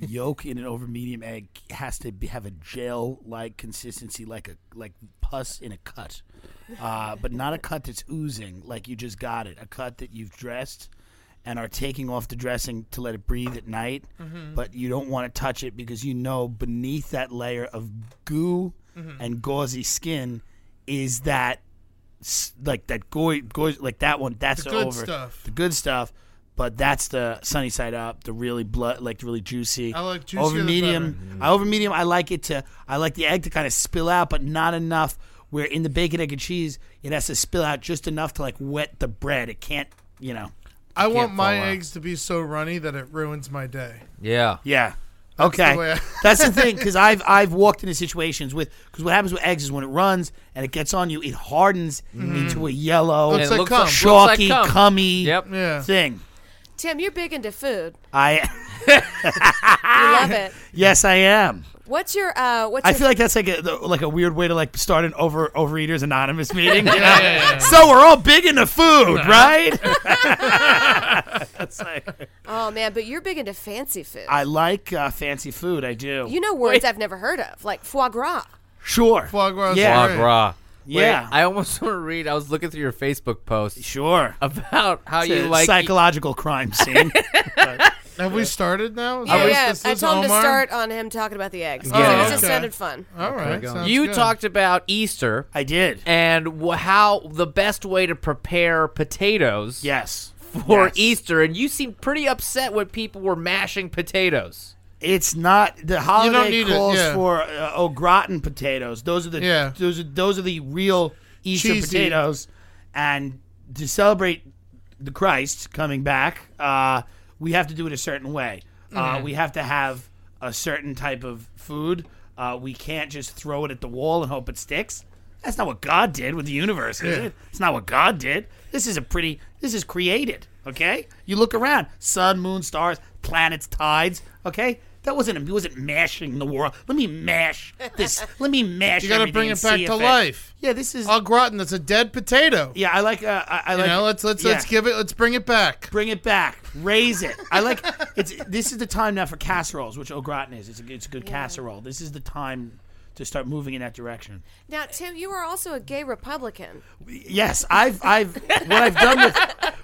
Yolk in an over medium egg has to be, have a gel-like consistency, like a like pus in a cut, uh, but not a cut that's oozing like you just got it. A cut that you've dressed and are taking off the dressing to let it breathe at night, but you don't want to touch it because you know beneath that layer of goo and gauzy skin is that like that goy, goy like that one. That's The good over stuff. the good stuff. But that's the sunny side up, the really blood, like really juicy. I like juicier over the medium. better. I over medium. I like it to. I like the egg to kind of spill out, but not enough. Where in the bacon, egg, and cheese, it has to spill out just enough to like wet the bread. It can't, you know. I want my out. eggs to be so runny that it ruins my day. Yeah. Yeah. the okay. way I- That's the thing because I've I've walked into situations with because what happens with eggs is when it runs and it gets on you, it hardens mm-hmm. into a yellow, Looks like looks cum. like, looks like chalky, cum. cummy Yep. Yeah. thing. Tim, you're big into food. I You love it. yes, I am. What's your uh? What's I your feel like that's like a the- like a weird way to like start an over overeaters anonymous meeting. yeah, yeah. So we're all big into food, right? That's like- oh man, but you're big into fancy food. I like uh, fancy food. I do. you know words I've never heard of, like foie gras. sure. Foie gras. Yeah. Foie gras. Yeah. Wait, I almost want to read. I was looking through your Facebook post Sure. about how It's you a like. psychological crime scene. Have we started now? Is Yeah, this- yeah. this I is told him to Omar? start on him talking about the eggs. Yeah. Yeah, it just oh, okay. sounded fun. All right. sounds you good. talked about Easter I did. and wh- how the best way to prepare potatoes Yes. for Yes. Easter, and you seemed pretty upset when people were mashing potatoes. It's not the holiday need it, calls yeah. for uh, au gratin potatoes. Those are the Yeah. those are those are the real Easter Cheesy. potatoes. And to celebrate the Christ coming back, uh, we have to do it a certain way. Uh, Mm-hmm. we have to have a certain type of food. Uh, we can't just throw it at the wall and hope it sticks. That's not what God did with the universe, is Yeah. it? It's not what God did. This is a pretty. This is created. Okay, you look around: sun, moon, stars, planets, tides. Okay, that wasn't. He wasn't mashing the world. Let me mash this. Let me mash. You got to bring it back to if life. Yeah, this is. Au gratin. That's a dead potato. yeah, I like. Uh, I, I You like. know, let's let's yeah. let's give it. Let's bring it back. Bring it back. Raise it. I like. It's. This is the time now for casseroles, which au gratin is. It's a. It's a good casserole. This is the time to start moving in that direction. Now, Tim, you are also a gay Republican. Yes, I've. I've. What I've done with.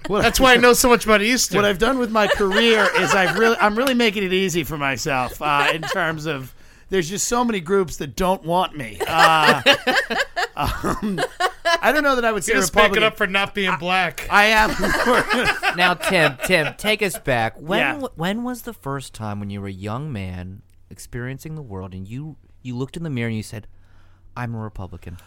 What That's why I know so much about Easter. what I've done with my career is I've really I'm really making it easy for myself uh, in terms of there's just so many groups that don't want me. Uh, um, I don't know that I would say just Republican. make it up for not being black. I am. Now, Tim, Tim, take us back. When Yeah. when was the first time when you were a young man experiencing the world and you you looked in the mirror and you said, "I'm a Republican"?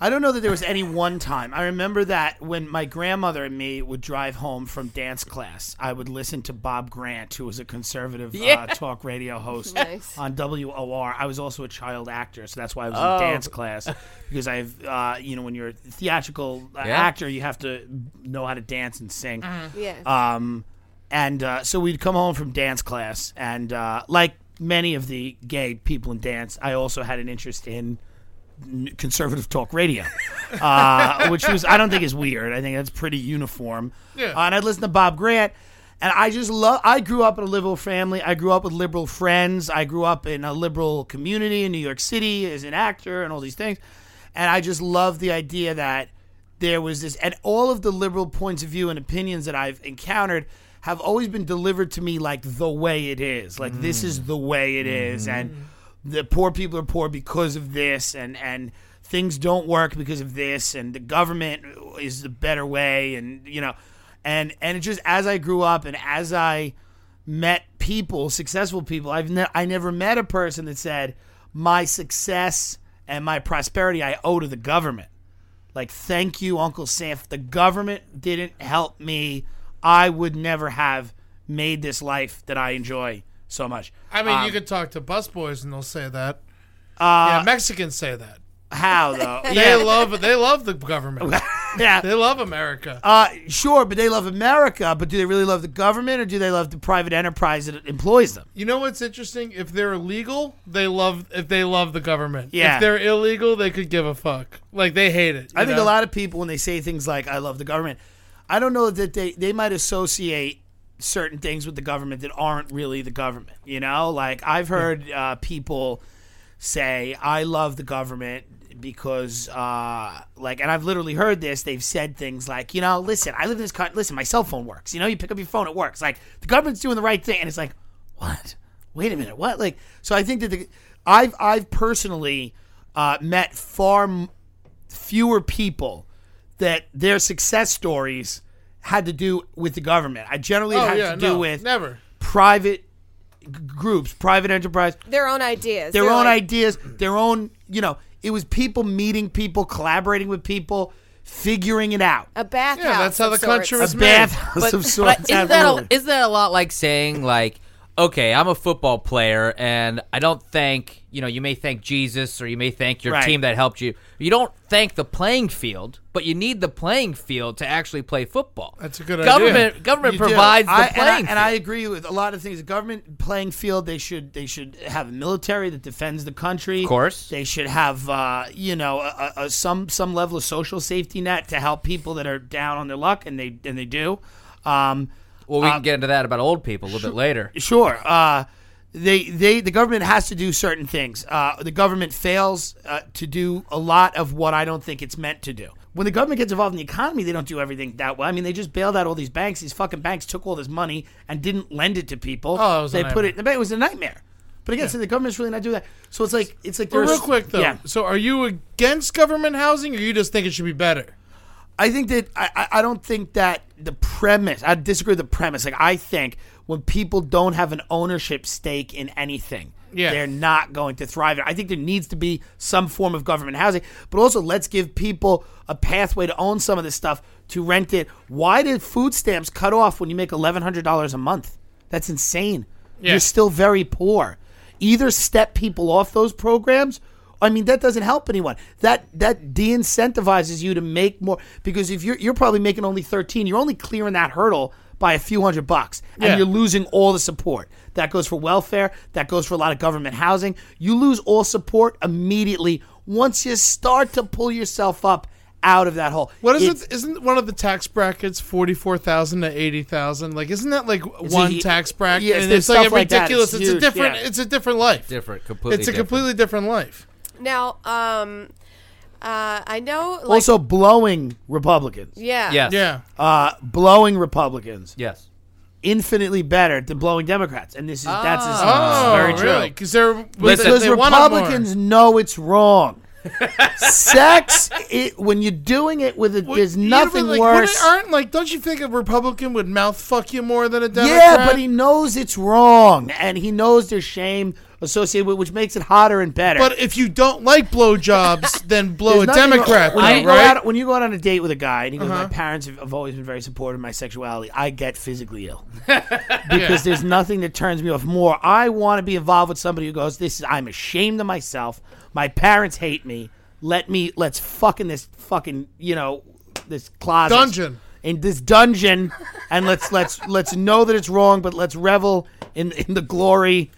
I don't know that there was any one time. I remember that when my grandmother and me would drive home from dance class, I would listen to Bob Grant, who was a conservative uh, talk radio host Nice. on WOR. I was also a child actor, so that's why I was Oh. in dance class because I've, uh, you know, when you're a theatrical uh, Yeah. actor, you have to know how to dance and sing. Yeah. Um, and uh, so we'd come home from dance class, and uh, like many of the gay people in dance, I also had an interest in conservative talk radio, uh, which was I don't think is weird. I think that's pretty uniform. Yeah. Uh, and I'd listen to Bob Grant, and I just love. I grew up in a liberal family. I grew up with liberal friends. I grew up in a liberal community in New York City as an actor and all these things, and I just love the idea that there was this, and all of the liberal points of view and opinions that I've encountered have always been delivered to me like the way it is. Like this is mm. the way it is, mm-hmm. and the poor people are poor because of this, and and things don't work because of this, and the government is the better way, and you know, and and it just as I grew up and as I met people, successful people, I've ne- I never met a person that said my success and my prosperity I owe to the government. Like, thank you, Uncle Sam. The government didn't help me, I would never have made this life that I enjoy so much. I mean, Um, you could talk to busboys and they'll say that. uh, yeah, Mexicans say that. how though? They love they love the government. yeah. They love America. Uh, sure, but they love America. But do they really love the government, or do they love the private enterprise that employs them? You know what's interesting? If they're illegal, they love if they love the government. Yeah. If they're illegal, they could give a fuck. Like they hate it. I you think a lot of people when they say things like "I love the government," I don't know that they they might associate certain things with the government that aren't really the government. You know, like I've heard uh, people say "I love the government." Because, uh, like, and I've literally heard this. They've said things like, you know, listen, I live in this country. Listen, my cell phone works. You know, you pick up your phone, it works. Like, the government's doing the right thing, and it's like, what? Wait a minute, what? Like, so I think that the, I've I've personally uh, met far m- fewer people that their success stories had to do with the government. I generally Oh had yeah, to do no, with never. private g- groups, private enterprise, Their own ideas. their They're own like, ideas, their own, you know, it was people meeting people, collaborating with people, figuring it out. A bathhouse. Yeah, that's how of the country sorts. A was made. bathhouse of sorts. But isn't that, a, isn't that a lot like saying like, okay, I'm a football player and I don't thank you know you may thank Jesus or you may thank your Right. team that helped you. You don't thank the playing field, but you need the playing field to actually play football. That's a good government, idea. Government You do. provides the I- playing and I, and I agree with a lot of things. The government playing field, they should they should have a military that defends the country. Of course. they should have uh, you know a, a, a- some some level of social safety net to help people that are down on their luck, and they and they do. Um, well, we uh, can get into that about old people a little bit later. Sure. Uh, they they the government has to do certain things. Uh, the government fails uh, to do a lot of what I don't think it's meant to do. When the government gets involved in the economy, they don't do everything that well. I mean, they just bailed out all these banks. These fucking banks took all this money and didn't lend it to people. Oh, it was a they put nightmare. it. It was a nightmare. But again, so the government's really not doing that. So it's like it's like But there's real quick though, Yeah. so are you against government housing, or you just think it should be better? I think that I, I don't think that the premise. I disagree with the premise. Like I think when people don't have an ownership stake in anything, Yeah. they're not going to thrive. I think there needs to be some form of government housing, but also let's give people a pathway to own some of this stuff to rent it. Why did food stamps cut off when you make eleven hundred dollars a month? That's insane. Yeah. You're still very poor. Either step people off those programs. I mean that doesn't help anyone. That that de-incentivizes you to make more because if you're you're probably making only 13, you're only clearing that hurdle by a few hundred bucks and Yeah. you're losing all the support. That goes for welfare, that goes for a lot of government housing. You lose all support immediately once you start to pull yourself up out of that hole. What is It's- it? Isn't one of the tax brackets forty four thousand to eighty thousand? Like, isn't that like one he- tax bracket? Yes, and it's like stuff like that. ridiculous. It's It's, a different. yeah. It's a different life. Different, completely. It's a different. completely different life. Now, um, uh, I know. Like, also blowing Republicans. yeah. Yes. Yeah. Uh, blowing Republicans. Yes. infinitely better than blowing Democrats, and this is that's is Oh, very true. really? Because they're Listen, Because they want it more. Republicans know it's wrong. Sex, it, when you're doing it with it, Well, there's you know, but, nothing like, worse. wouldn't- Aren't like? Don't you think a Republican would mouth fuck you more than a Democrat? Yeah, but he knows it's wrong, and he knows there's shame associated with, which makes it hotter and better. But if you don't like blowjobs, then blow a There's nothing Democrat. wrong- When, though, you go right? out, when you go out on a date with a guy and he goes, Uh-huh. "My parents have, have always been very supportive of my sexuality," I get physically ill because there's nothing that turns me off more. I want to be involved with somebody who goes, "This is I'm ashamed of myself. My parents hate me. Let me let's fuck in this fucking you know this closet Dungeon. in this dungeon, and let's let's let's know that it's wrong, but let's revel in in the glory."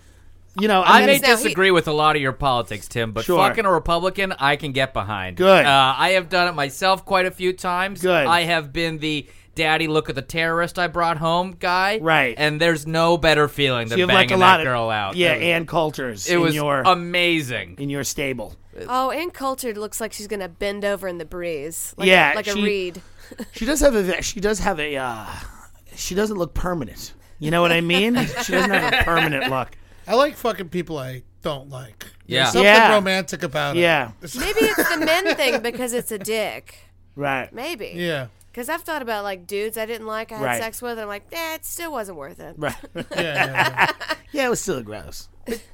You know, and I may Now, he- disagree with a lot of your politics, Tim, but Sure. fucking a Republican, I can get behind. Good. Uh, I have done it myself quite a few times. Good. I have been the daddy look at the terrorist I brought home guy. Right. And there's no better feeling so than you have like banging a lot that of girl out. Yeah, It was, and cultures. it in was your amazing. in your stable. Oh, Ann Coulter looks like she's gonna bend over in the breeze. Like Yeah, a, like a reed. She does have a ve- she does have a uh, she doesn't look permanent. You know what I mean? she doesn't have a permanent look. I like fucking people I don't like. Yeah. There's something Yeah. romantic about it. Yeah, Maybe it's the men thing because it's a dick. right. Maybe. Yeah. Because I've thought about like dudes I didn't like, I had Right. sex with, and I'm like, nah, it still wasn't worth it. Right. Yeah. yeah, yeah. Yeah, it was still gross.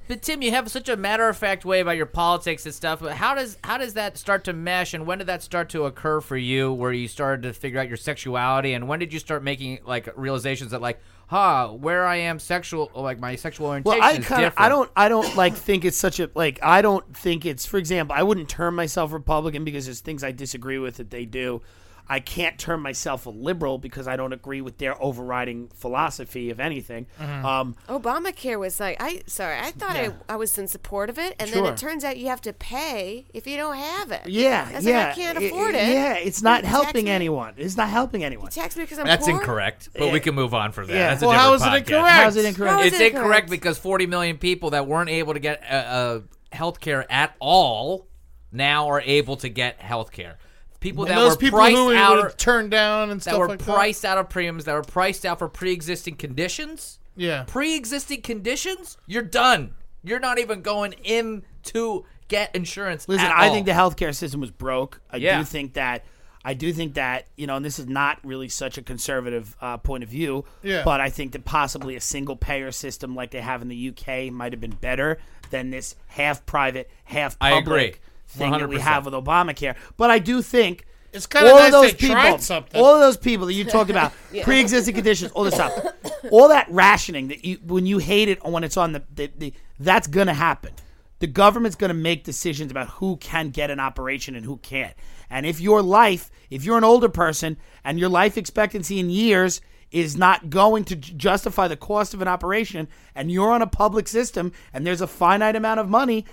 But Tim, you have such a matter of fact way about your politics and stuff. But how does how does that start to mesh, and when did that start to occur for you, where you started to figure out your sexuality, and when did you start making like realizations that like, huh, where I am sexual, like my sexual orientation Well, I kind of. I don't, I don't like think it's such a like. I don't think it's, for example, I wouldn't term myself Republican because there's things I disagree with that they do. I can't term myself a liberal because I don't agree with their overriding philosophy, if anything. Mm-hmm. Um, Obamacare was like, I sorry, I thought I, I was in support of it, and then it turns out you have to pay if you don't have it. yeah, I was like, yeah, I can't afford it. Yeah, it's not You helping anyone. It's not helping anyone. Tax me because I'm That's poor? incorrect, but we can move on from that. Yeah. That's Well, how different is it incorrect? How's it incorrect? How is It's it incorrect incorrect? because 40 million people that weren't able to get uh, uh, health care at all now are able to get health care. People And that those were people priced who out would of, turn down and that stuff were like priced out of premiums, that were priced out for pre-existing conditions. Yeah. pre-existing conditions, you're done. You're not even going in to get insurance. Listen, at I think the healthcare system was broke. I Yeah. do think that. I do think that you know, and this is not really such a conservative uh, point of view. Yeah. But I think that possibly a single payer system like they have in the UK might have been better than this half private, half I public agree. Thing that we 100%. have with Obamacare. But I do think. It's kinda all nice of those they people, tried something. all of those people that you talked about, pre-existing conditions, all this stuff, all that rationing that you when you hate it when it's on the, the, the that's gonna happen. The government's gonna make decisions about who can get an operation and who can't. And if your life, if you're an older person and your life expectancy in years is not going to j- justify the cost of an operation, and you're on a public system and there's a finite amount of money,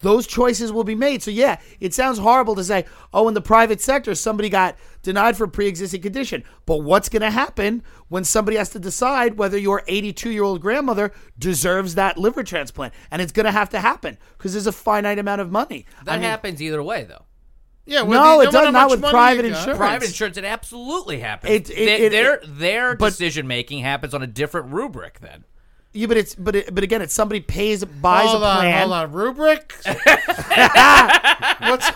those choices will be made. So yeah, it sounds horrible to say, oh, in the private sector, somebody got denied for a pre-existing condition. But what's going to happen when somebody has to decide whether your 82-year-old grandmother deserves that liver transplant? And it's going to have to happen because there's a finite amount of money. that I mean, happens either way, though. Yeah. No, well, it does not with private insurance. Private insurance, it absolutely happens. It- it- They- it- their it- their decision making happens on a different rubric. Then Yeah, but it's but it, but again, it's somebody pays buys Hold a on, plan. hold on. Rubric? What's,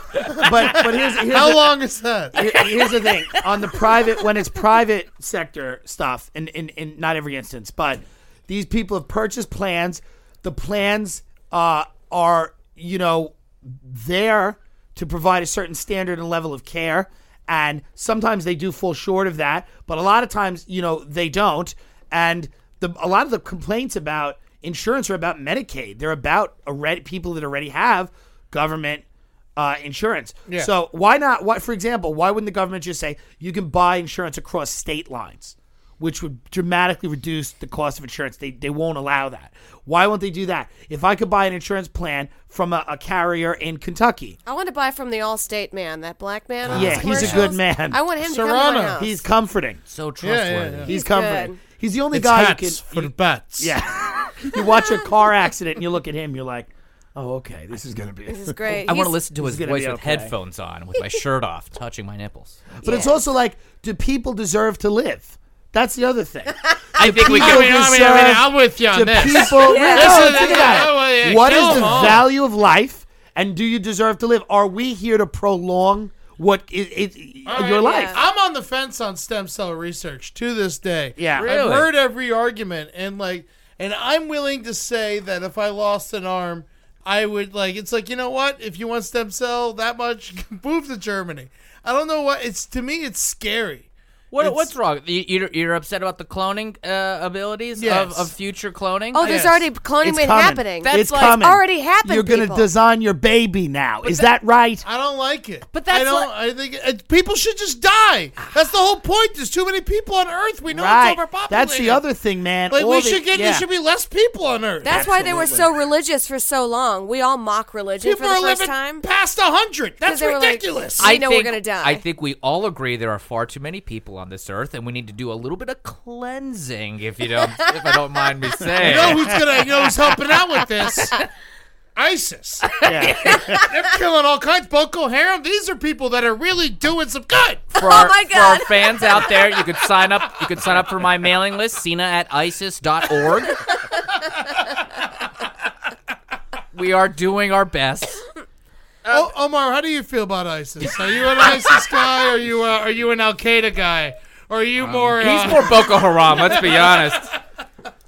But but here's, here's how the- long is that? Here- here's the thing on the private when it's private sector stuff in, in, in not every instance but these people have purchased plans the plans uh, are you know there to provide a certain standard and level of care and sometimes they do fall short of that but a lot of times you know they don't and the a lot of the complaints about insurance are about medicaid they're about already people that already have government uh, insurance Yeah. so why not? What, for example, why wouldn't the government just say you can buy insurance across state lines, which would dramatically reduce the cost of insurance? They they won't allow that. Why won't they do that? If I could buy an insurance plan from a, a carrier in Kentucky, I want to buy from the Allstate man, that black man. on Yeah, he's a good man. I want him to come to Serrano. my house. he's comforting. so yeah, trustworthy. yeah. He's, He's comforting. Good. He's the only It's guy hats you for can. the bets. yeah, you watch a car accident and you look at him, you're like, oh, okay, this is gonna be. This is great. I want to listen to his gonna voice be with headphones on, with my shirt off, touching my nipples. But it's also like, do people deserve to live? That's the other thing. I think we people I mean, I mean, I mean, deserve I'm with you on to this. people. Yeah. No, Listen, think about it. yeah, What kill is the 'em all. value of life, and do you deserve to live? Are we here to prolong what is, is All your life? I'm on the fence on stem cell research to this day. Yeah. I've heard every argument, and like, and I'm willing to say that if I lost an arm, I would like. It's like you know what? If you want stem cell that much, move to Germany. I don't know what it's to me. It's scary. What, It's- what's wrong? You, you're, you're upset about the cloning uh, abilities Yes. of, of future cloning? Oh, there's Yes. already cloning It's been coming. happening. That's it's like- coming. already happened, You're gonna design your baby now. Is that right? I don't like it. But that's I don't. like- I think uh, people should just die. That's the whole point. There's too many people on Earth. We know right. it's overpopulated. That's the other thing, man. Like All we the- should get. yeah. There should be less people on Earth. That's why they were so religious for so long. We all mock religion people for the are first living time. past a hundred. That's they were like- ridiculous. I know we're gonna die. I think we all agree there are far too many people on this earth, and we need to do a little bit of cleansing, if you don't, if I don't mind me saying. You know who's gonna? You know who's helping out with this? ISIS. Yeah. They're killing all kinds. Boko Haram. These are people that are really doing some good. For our, oh my for our God. fans out there, you could sign up. You could sign up for my mailing list, Cena at ISIS.org. we are doing our best. Oh, Omar, how do you feel about ISIS? Are you an ISIS guy? Or are you uh, are you an Al Qaeda guy? Or are you more? He's uh, more Boko Haram. Let's be honest.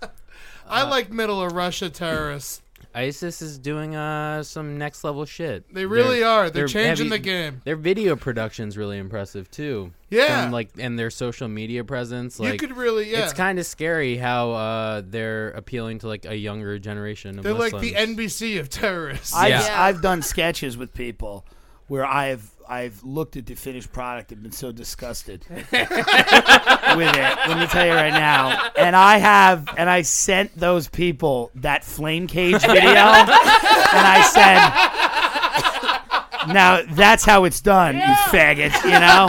I like middle of Russia terrorists. ISIS is doing uh some next level shit. They really are. They're changing heavy- the game. Their video production's really impressive too. Yeah. From, like and their social media presence. You could really, yeah. It's kind of scary how uh they're appealing to like a younger generation of They're like the NBC of terrorists. I've, Yeah. I've done sketches with people where I've I've looked at the finished product and been so disgusted with it. Let me tell you right now. And I have and I sent those people that flame cage video and I said now that's how it's done, you faggot, you know?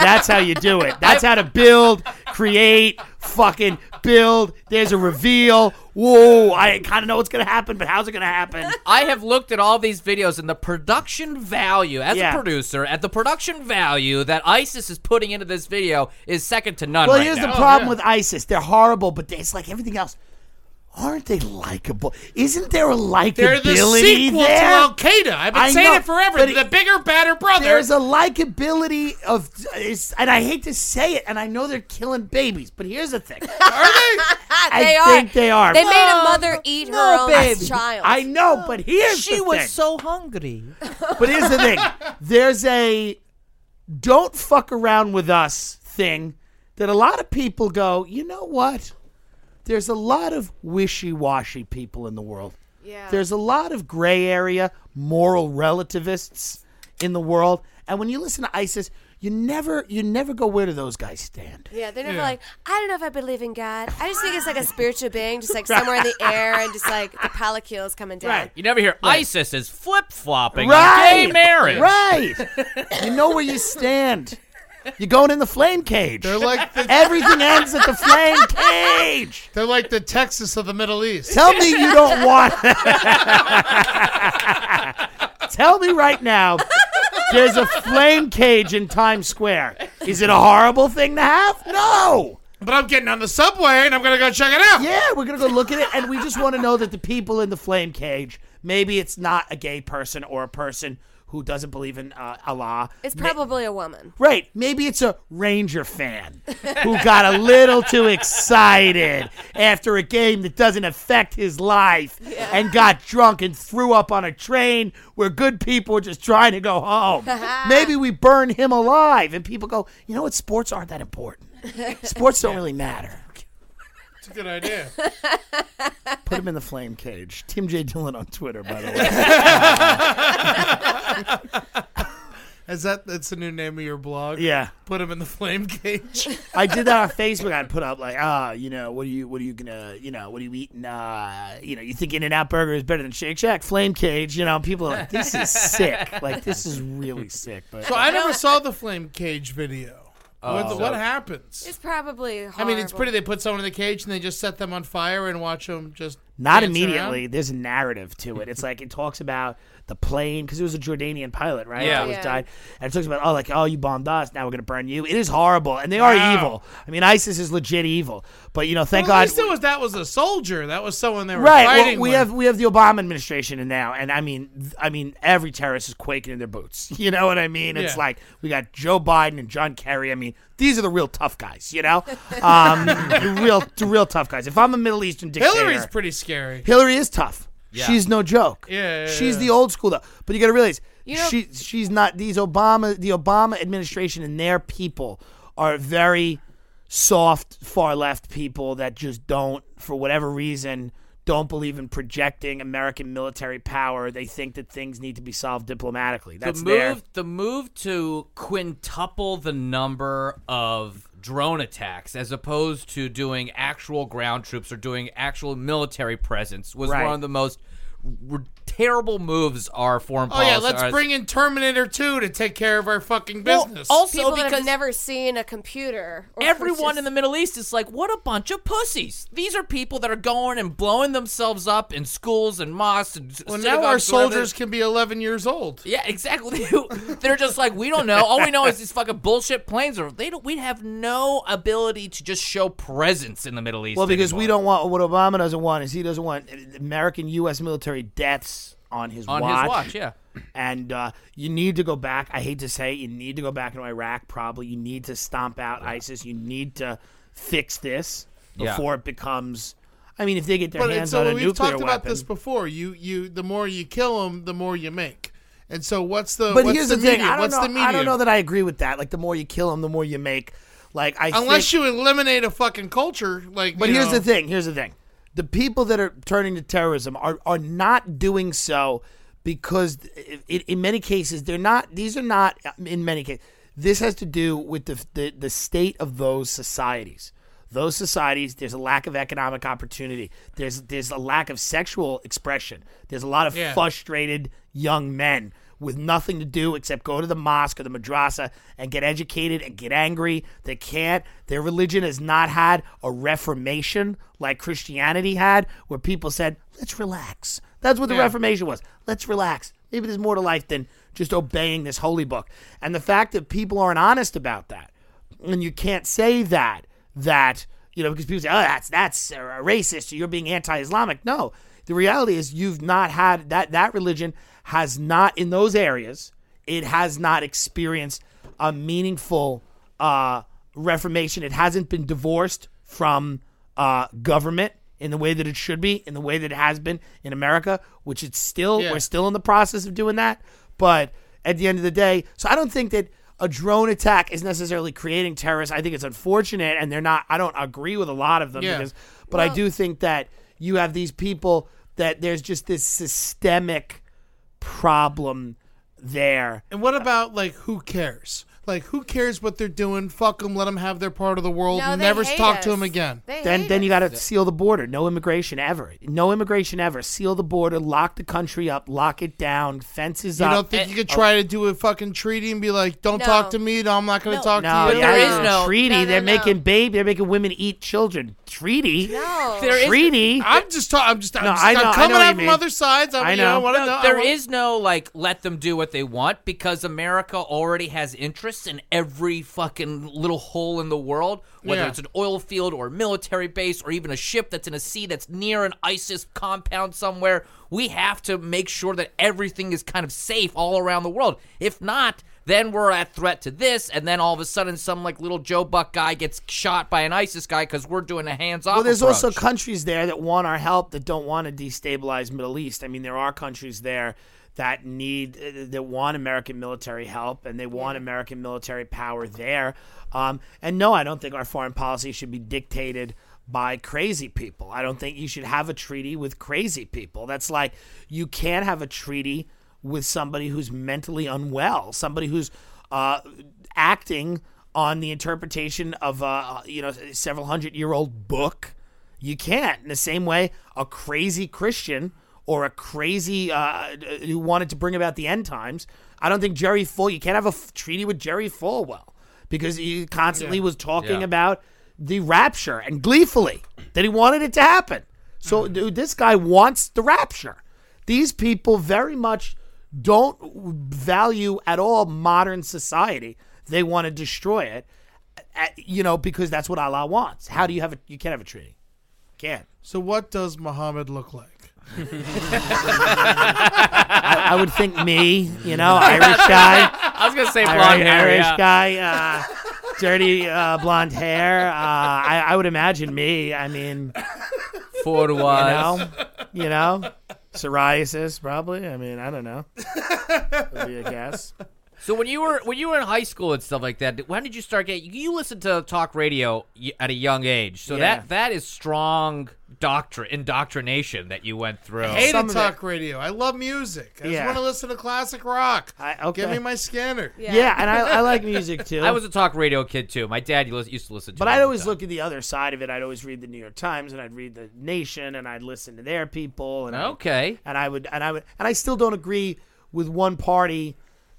That's how you do it. That's how to build, create, fucking build. There's a reveal. Whoa, I kind of know what's going to happen, but how's it going to happen? I have looked at all these videos and the production value, as Yeah. a producer, at the production value that ISIS is putting into this video is second to none Well, right here's now. the problem oh, yeah. with ISIS. They're horrible, but it's like everything else. Aren't they likable? Isn't there a likability They're the sequel there? to Al Qaeda. I've been I saying know, it forever. but the it- bigger, badder brother. There's a likability of, and I hate to say it, and I know they're killing babies, but here's the thing. Are they? I they are. think they are. They made a mother eat her own baby. child. I know, but here's She the was thing. so hungry. But here's the thing. There's a don't fuck around with us thing that a lot of people go, you know what? There's a lot of wishy washy people in the world. Yeah. There's a lot of gray area moral relativists in the world. And when you listen to ISIS, you never you never go where do those guys stand? Yeah, they're never Yeah. like, I don't know if I believe in God. I just think it's like a spiritual being, just like somewhere in the air, and just like the palacules coming down. Right. You never hear ISIS is flip flopping Right. gay marriage. Right. you know where you stand. You're going in the flame cage. They're like the Everything ends at the flame cage. they're like the Texas of the Middle East. Tell me you don't want. Tell me right now. There's a flame cage in Times Square. Is it a horrible thing to have? No. But I'm getting on the subway and I'm gonna go check it out. Yeah, we're gonna go look at it, and we just want to know that the people in the flame cage. Maybe it's not a gay person or a person who doesn't believe in uh, Allah. It's probably a woman. Right. Maybe it's a Ranger fan who got a little too excited after a game that doesn't affect his life and got drunk and threw up on a train where good people were just trying to go home. Maybe we burn him alive and people go, you know what? Sports aren't that important. Sports don't really matter. It's a good idea. Put him in the flame cage. Tim J. Dillon on Twitter, by the way. Is that that's the new name of your blog? Yeah. Put him in the flame cage. I did that on Facebook. I'd put up like, ah, you know, what are you, what are you gonna, you know, what are you eating? Uh, you know, you think In-N-Out Burger is better than Shake Shack? Flame Cage. You know, people are like, this is sick. Like, this is really sick. But So I never saw the flame cage video. What, oh, what happens? It's probably. I mean, it's pretty. They put someone in the cage and they just set them on fire and watch them just not immediately. around? There's a narrative to it. It's like it talks about the plane because it was a Jordanian pilot, right? Yeah. that was Yeah. died, and it talks about oh, like oh, you bombed us. Now we're gonna burn you. It is horrible, and they are evil. I mean, ISIS is legit evil. But you know, thank Well, at God. least it was that was a soldier. That was someone they were Right. Well, we with. have we have the Obama administration in now, and I mean, th- I mean, every terrorist is quaking in their boots. You know what I mean? It's Yeah. like we got Joe Biden and John Kerry. I mean, these are the real tough guys. You know, um, the real the real tough guys. If I'm a Middle Eastern dictator, Hillary's pretty scary. Hillary is tough. She's no joke. Yeah, yeah, she's yeah. the old school though. But you got to realize You know- she she's not. These Obama the Obama administration and their people are very soft far left people that just don't for whatever reason don't believe in projecting American military power. They think that things need to be solved diplomatically. That's the their the move to quintuple the number of drone attacks as opposed to doing actual ground troops or doing actual military presence was Right. one of the most terrible moves our foreign Oh policy. yeah, let's are- bring in Terminator 2 to take care of our fucking Well, business. also People that because have never seen a computer. or everyone just- in the Middle East is like, what a bunch of pussies. These are people that are going and blowing themselves up in schools and mosques and well, now synagogues, our whatever. soldiers can be 11 years old. Yeah, exactly. They're just like we don't know. All we know is these fucking bullshit planes. Are they don't? We have no ability to just show presence in the Middle East. Well, because we anymore. don't want what Obama doesn't want is he doesn't want American U.S. military deaths on his on watch. his watch. Yeah, And uh, you need to go back. I hate to say, you need to go back into Iraq. Probably, you need to stomp out ISIS. You need to fix this Yeah. before it becomes. I mean, if they get their But hands so on a nuclear weapon, we've talked about this before. You you the more you kill them, the more you make. And so what's the but what's here's the, the, thing. medium? I don't What's know. the medium? I don't know that I agree with that. Like, the more you kill them, the more you make. Like, I Unless think, you eliminate a fucking culture, like. But you here's know, the thing. Here's the thing. The people that are turning to terrorism are, are not doing so because, in, in many cases, they're not. These are not. In many cases, this has to do with the, the the state of those societies. Those societies, there's a lack of economic opportunity. There's there's a lack of sexual expression. There's a lot of Yeah. frustrated young men with nothing to do except go to the mosque or the madrasa and get educated and get angry. They can't. Their religion has not had a reformation like Christianity had, where people said, let's relax. That's what the Yeah. Reformation was. Let's relax. Maybe there's more to life than just obeying this holy book. And the fact that people aren't honest about that, and you can't say that, that, you know, because people say, oh, that's, that's uh, racist, you're being anti Islamic. No. The reality is, you've not had that, that religion has not, in those areas, it has not experienced a meaningful uh, reformation. It hasn't been divorced from uh, government in the way that it should be, in the way that it has been in America, which it's still, Yeah. we're still in the process of doing that. But at the end of the day, so I don't think that a drone attack is necessarily creating terrorists. I think it's unfortunate, and they're not. I don't agree with a lot of them Yeah. because, but I do think that you have these people that there's just this systemic problem there. And what about like who cares? Like who cares what they're doing? Fuck them. Let them have their part of the world. No, never talk us. to them again. They Then, hate then you got to seal the border. No immigration ever. No immigration ever. Seal the border. Lock the country up. Lock it down. Fences You up. don't think you could eh, oh. try to do a fucking treaty and be like, "Don't No. talk to me. No, I'm not going to talk No, to you." yeah, there it's is no- treaty. No, no, they're no. making babe. They're making women eat children. Treaty. No. There is- treaty. I'm just talking. I'm just. I'm, No, just, I know- I'm I coming know out from other sides. I'm, I you know. want No, know. I want- is no like let them do what they want because America already has interests in every fucking little hole in the world, whether Yeah. it's an oil field or a military base or even a ship that's in a sea that's near an ISIS compound somewhere. We have to make sure that everything is kind of safe all around the world. If not, then we're at threat to this, and then all of a sudden, some like little Joe Buck guy gets shot by an ISIS guy because we're doing a hands-off. Well, there's also countries there that want our help that don't want to destabilize Middle East. I mean, there are countries there that need uh, that want American military help and they want American military power there. Um, and no, I don't think our foreign policy should be dictated by crazy people. I don't think you should have a treaty with crazy people. That's like you can't have a treaty with somebody who's mentally unwell, somebody who's uh, acting on the interpretation of a you know several hundred year old book. You can't. In the same way, a crazy Christian or a crazy uh, who wanted to bring about the end times. I don't think Jerry Full. You can't have a f- treaty with Jerry Falwell because he constantly was talking Yeah. about the rapture and gleefully that he wanted it to happen. So, dude, this guy wants the rapture. These people very much don't value at all modern society. They want to destroy it, you know, because that's what Allah wants. How do you have a? You can't have a treaty. Can't. So what does Muhammad look like? I, I would think me, you know, Irish guy, I was gonna say blonde Irish, hair. Irish yeah. guy, uh, dirty uh, blonde hair. Uh, I, I would imagine me. I mean, Ford you was. know, you know, psoriasis probably. I mean, I don't know. Would be a guess. So when you were when you were in high school and stuff like that, when did you start getting? You listened to talk radio at a young age, so Yeah. that that is strong doctrine indoctrination that you went through. I hated Some of talk radio. I love music. I just want to listen to classic rock. I, okay. Give me my scanner. yeah. and I, I like music too. I was a talk radio kid too. My dad used used to listen to. But I'd always time. look at the other side of it. I'd always read the New York Times and I'd read the Nation and I'd listen to their people. And I- Okay. and I would and I would and I still don't agree with one party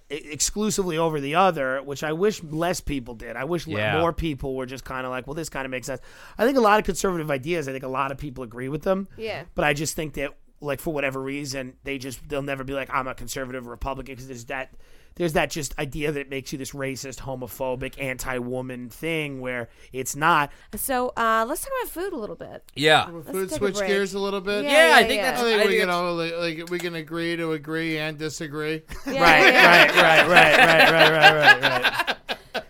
exclusively over the other, which I wish less people did. I wish Yeah. more people were just kind of like, well, this kind of makes sense. I think a lot of conservative ideas. I think a lot of people agree with them. Yeah. But I just think that like for whatever reason they just they'll never be like I'm a conservative Republican because there's that there's that just idea that it makes you this racist, homophobic, anti-woman thing where it's not. So uh, let's talk about food a little bit. Yeah. Food take a switch break. gears a little bit. Yeah, Yeah, I think yeah. that's. I think I we think can all like, like we can agree to agree and disagree, Yeah, Right, yeah. right, right, right, right, right, right, right, right.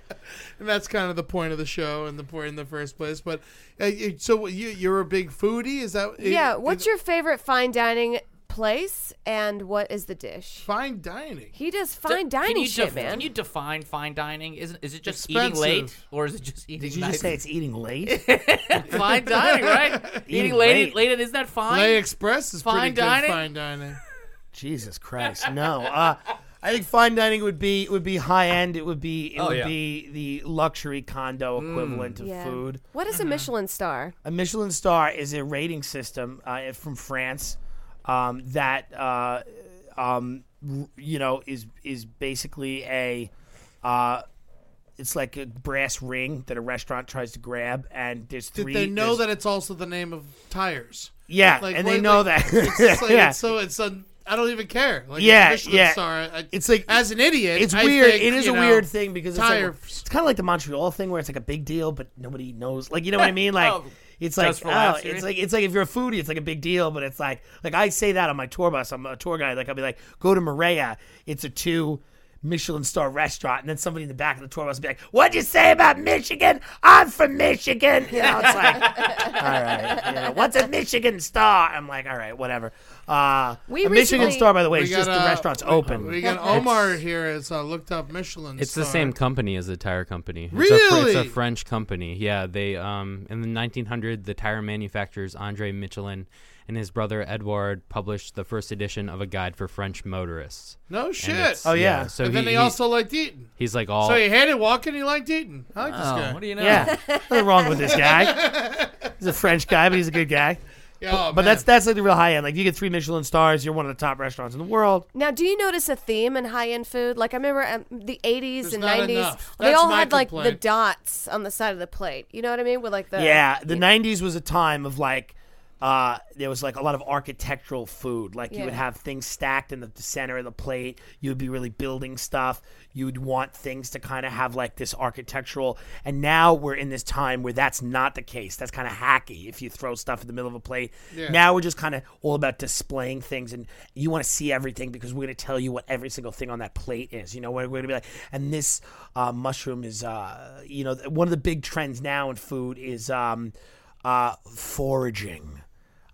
and that's kind of the point of the show and the point in the first place. But uh, you- so you you're a big foodie, is that? Yeah. is- What's your favorite fine dining place, and what is the dish? fine dining? He does Can fine dining you shit, def- man. Can you define fine dining? Isn't is it just eating late or is it just eating? Did you nice? just say it's eating late? fine dining, right? eating Eating late, late. late, is that fine? Lay Express is Fine pretty good. dining? Fine dining. Jesus Christ, no. Uh, I think fine dining would be would be high end. It would be it Oh, would yeah. be the luxury condo equivalent of yeah. food. What is a Michelin star? A Michelin star is a rating system uh, from France um, that uh, um, you know is is basically a uh, it's like a brass ring that a restaurant tries to grab, and there's Did three. they know there's- that it's also the name of tires? Yeah, Like, and what- they know like, that. It's just like, yeah. it's so it's a. I don't even care. Like Yeah, Michelin yeah. Star, I, It's like- as an idiot. It's I weird. think, it is you a know, weird thing because it's, like, tires. it's kind of like the Montreal thing where it's like a big deal, but nobody knows. Like you know what I mean? Like Oh, it's like oh, laughs, it's like it's like if you're a foodie, it's like a big deal, but it's like like I say that on my tour bus. I'm a tour guide. Like I'll be like, go to Marea. It's a two. Michelin star restaurant, and then somebody in the back of the tour bus will be like, "What'd you say about Michigan? I'm from Michigan." You know, it's like, all right, you know, what's a Michigan star? I'm like, all right, whatever. Uh, We a Michigan recently- star, by the way, We is just got, the restaurant's we- open. We got Omar here It's uh, looked up Michelin. It's the star. same company as the tire company. It's A, Really? it's a French company. Yeah, they um in the 1900 the tire manufacturers Andre Michelin and his brother Edouard published the first edition of a guide for French motorists. No shit. Oh, yeah. So and he, then he, he- also liked eating. he's like all So he hated walking. He liked eating. I like this Oh, guy. what do you know? Yeah, nothing wrong with this guy. He's a French guy, but he's a good guy. Yeah, oh, But that's that's like the real high end. Like you get three Michelin stars, you're one of the top restaurants in the world. Now, do you notice a theme in high end food? Like I remember um, the '80s There's and '90s, enough. they That's all my had like the dots on the side of the plate. You know what I mean? With like the yeah, the '90s was a time of like. Uh, there was like a lot of architectural food. Like you would have things stacked in the, the center of the plate. You would be really building stuff. You would want things to kind of have like this architectural. And now we're in this time where that's not the case. That's kind of hacky if you throw stuff in the middle of a plate. Yeah. Now we're just kind of all about displaying things, and you want to see everything because we're going to tell you what every single thing on that plate is. You know, we're, we're going to be like, and this uh, mushroom is, uh, you know, one of the big trends now in food is um, uh, foraging.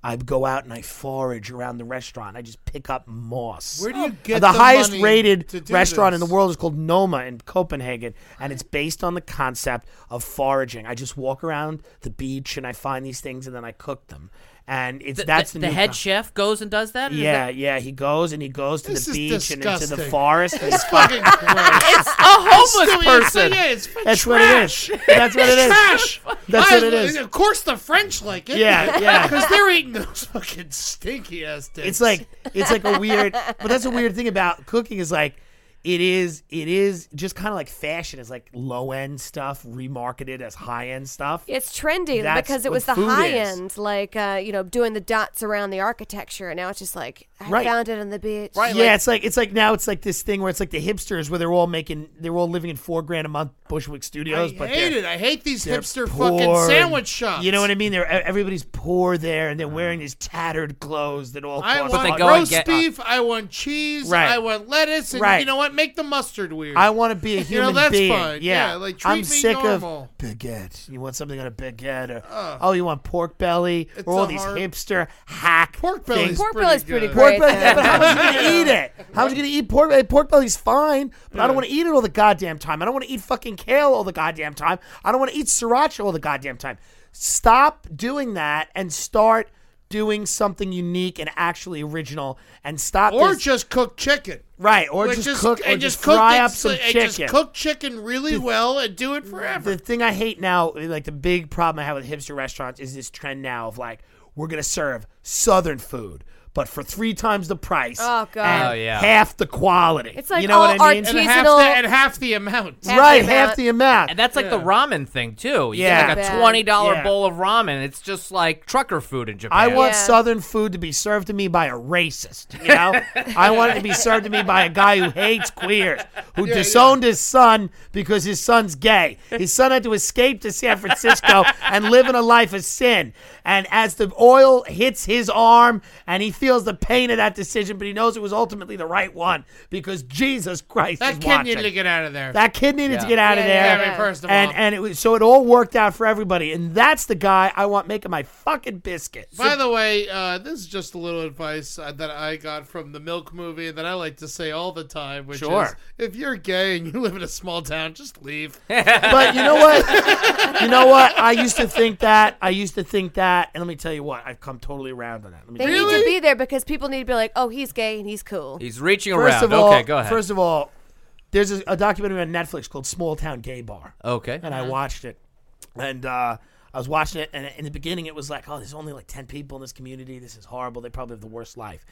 I go out and I forage around the restaurant. I just pick up moss. Where do you get the, the highest rated restaurant in the world is called Noma in Copenhagen, and it's based on the concept of foraging. I just walk around the beach and I find these things and then I cook them. And it's The, that's the, the, the new head con- chef goes and does that. Yeah, that- yeah. He goes and he goes to This the is beach and into the forest. And he's fucking gross. it's a homeless Still, person. Yeah, it's That's trash. what it is. That's what it is. Trash. That's I- what it is. Of course, the French like it. Yeah, yeah. Because they're eating those fucking stinky ass things. It's like it's like a weird, but that's a weird thing about cooking is like it is it is just kind of like fashion is like low end stuff remarketed as high end stuff. It's trendy That's because it was the high is. end, like uh, you know, doing the dots around the architecture, and now it's just like I Right. found it on the beach. Right. yeah, like- it's like it's like now it's like this thing where it's like the hipsters where they're all making they're all living in four grand a month Bushwick I Studios, but I hate it. I hate these hipster poor fucking sandwich shops. You know what I mean? They're e, everybody's poor there, and they're wearing these tattered clothes that all. I cost want they money. go and roast get- beef. I want cheese. Right. I want lettuce. And Right. you know what? Make the mustard weird. I want to be a You know, human that's being. fine. Yeah, Yeah, like, treat I'm me sick normal. of baguette. You want something on a baguette, or oh, you want pork belly, It's or all these hard- hipster hack Pork belly's things. Pork pretty belly's pretty good. great. Pork belly, but how much you gonna eat it? How much you gonna eat pork belly? Pork belly's fine, but I don't want to eat it all the goddamn time. I don't want to eat fucking kale all the goddamn time. I don't want to eat sriracha all the goddamn time. Stop doing that and start doing something unique and actually original and stop Or this- just cook chicken. right or Like, just, cook and just, cook fry it up some and chicken. Just cook chicken really well and do it forever. The thing I hate now, like the big problem I have with hipster restaurants, is this trend now of like we're gonna serve Southern food, but for three times the price. Oh, God. and Oh, yeah. half the quality. It's like you know all what I mean? and, half Seasonal- the, and half the amount. Half right, the half amount. the amount. And that's like the ramen thing too. You Yeah. get like a Bad. twenty dollar Yeah. bowl of ramen. It's just like trucker food in Japan. I want Yeah. Southern food to be served to me by a racist. You know, I want it to be served to me by a guy who hates queers, who disowned his son because his son's gay. His son had to escape to San Francisco and live in a life of sin. And as the oil hits his arm, and he feels the pain of that decision, but he knows it was ultimately the right one because Jesus Christ That is kid watching. needed to get out of there. That kid needed to get out of there. yeah, I mean, yeah. first of and all. and it was so it all worked out for everybody, and that's the guy I want making my fucking biscuits. By the way, uh, this is just a little advice uh, that I got from the Milk movie that I like to say all the time, which Sure. is if you're gay and you live in a small town, just leave. but you know what? you know what? I used to think that. I used to think that, and let me tell you what. I've come totally around on that. Let me They tell you. need to be there because people need to be like, oh, he's gay and he's cool. He's reaching First around. of all, okay, go ahead. first of all, there's a, a documentary on Netflix called Small Town Gay Bar. okay. and I watched it, and uh, I was watching it, and in the beginning it was like, oh, there's only like ten people in this community. This is horrible. They probably have the worst life.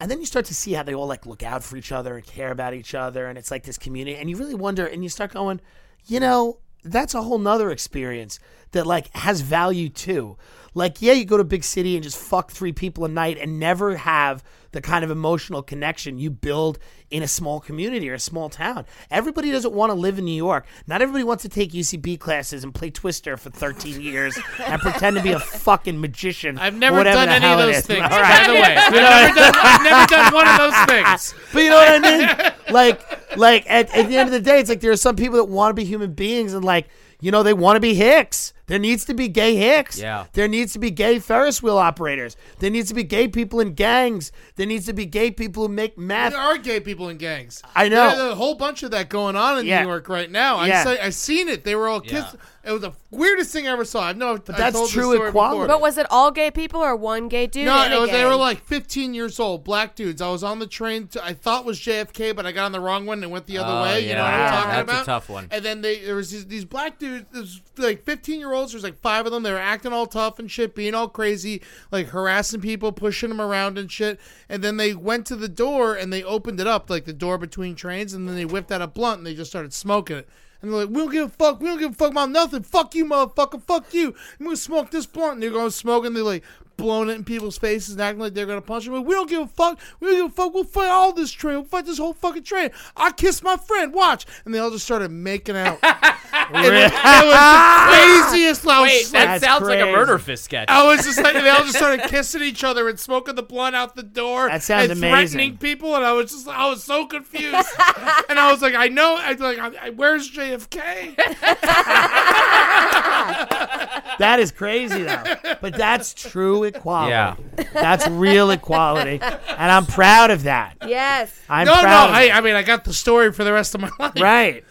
And then you start to see how they all like look out for each other and care about each other, and it's like this community. And you really wonder, and you start going, you know, that's a whole nother experience that like has value too. Like, yeah, you go to a big city and just fuck three people a night and never have the kind of emotional connection you build in a small community or a small town. Everybody doesn't want to live in New York. Not everybody wants to take UCB classes and play Twister for 13 years and pretend to be a fucking magician. I've never done any of those things, All by right. the way. I've, never done, I've never done one of those things. But you know what I mean? Like, like at, at the end of the day, it's like there are some people that want to be human beings and like, you know, they want to be hicks. There needs to be gay hicks. Yeah. There needs to be gay Ferris wheel operators. There needs to be gay people in gangs. There needs to be gay people who make math. There are gay people in gangs. I know. There's a whole bunch of that going on in Yeah. New York right now. Yeah. I say, I seen it. They were all kids. It was the weirdest thing I ever saw. I've know. But that's I told true equality. Before. But was it all gay people or one gay dude? No, and was, they were like 15 years old, black dudes. I was on the train. To, I thought was JFK, but I got on the wrong one and went the other Oh, way. You know what. I'm talking That's a tough one. And then they there was these, these black dudes, this, like 15 year olds. There's like five of them. They were acting all tough and shit, being all crazy, like harassing people, pushing them around and shit. And then they went to the door and they opened it up, like the door between trains, and then they whipped out a blunt and they just started smoking it. And they're like, we don't give a fuck. We don't give a fuck about nothing. Fuck you, motherfucker. Fuck you. I'm going to smoke this blunt. And they're going smoking. They're like blowing it in people's faces and acting like they're going to punch them. Like, we don't give a fuck. We don't give a fuck. We'll fight all this train. We'll fight this whole fucking train. I kissed my friend. Watch. And they all just started making out. and it, it was the craziest. I was Wait, just that like, sounds like a Murderfist sketch. I was just like, they all just started kissing each other and smoking the blunt out the door. That sounds and amazing. threatening people, and I was just, I was so confused. and I was like, I know, I was like, I, I- where's JFK? That is crazy though. But that's true equality. Yeah. That's real equality. And I'm proud of that. Yes. I'm no, no, proud of I. I mean, I got the story for the rest of my life. Right.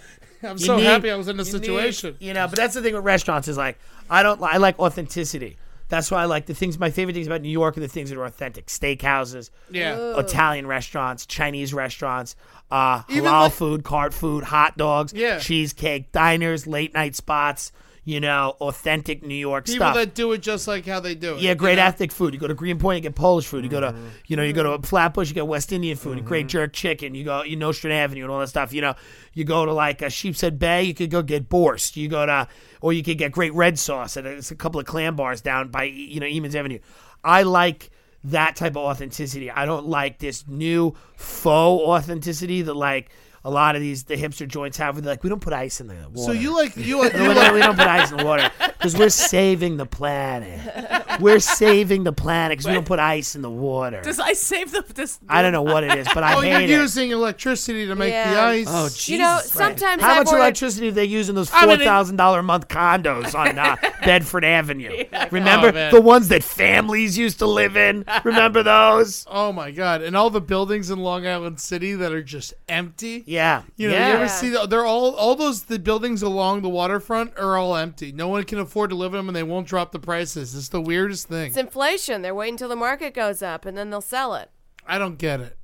I'm You so need- happy I was in the you need- situation. you know, but that's the thing with restaurants is like I don't li- I like authenticity. That's why I like the things. My favorite things about New York are the things that are authentic: steakhouses, yeah. Italian restaurants, Chinese restaurants, uh, Even halal like- food, cart food, hot dogs, Yeah. cheesecake, diners, late night spots. You know, authentic New York People stuff. People that do it just like how they do it. Yeah, great you know? ethnic food. You go to Greenpoint, you get Polish food. You go Mm-hmm. to, you know, you go to Flatbush, you get West Indian food, and great jerk chicken. You go, you know, Nostrand Avenue and all that stuff. You know, you go to like a Sheepshead Bay, you could go get borscht. You go to, or you could get great red sauce at a, it's a couple of clam bars down by, you know, Emmons Avenue. I like that type of authenticity. I don't like this new faux authenticity that like a lot of these the hipster joints have. Where they're like, we don't put ice in the water. So you like you like you we like don't, we don't put ice in the water because we're saving the planet. We're saving the planet because we don't put ice in the water. Does I save the this? I don't know what it is, but I oh, you're it. using electricity to make the Yeah. ice. Oh, Jesus. You know, Right. sometimes How I've much ordered- electricity do they use in those I four mean, it- thousand dollar a month condos on uh, Bedford Avenue? Remember Oh, man. the ones that families used to live in? Remember those? Oh my god! And all the buildings in Long Island City that are just empty. Yeah, You know, yeah. you ever see? The, they're all all those the buildings along the waterfront are all empty. No one can afford afford to live in them, and they won't drop the prices. It's the weirdest thing. It's inflation. They're waiting until the market goes up and then they'll sell it. I don't get it.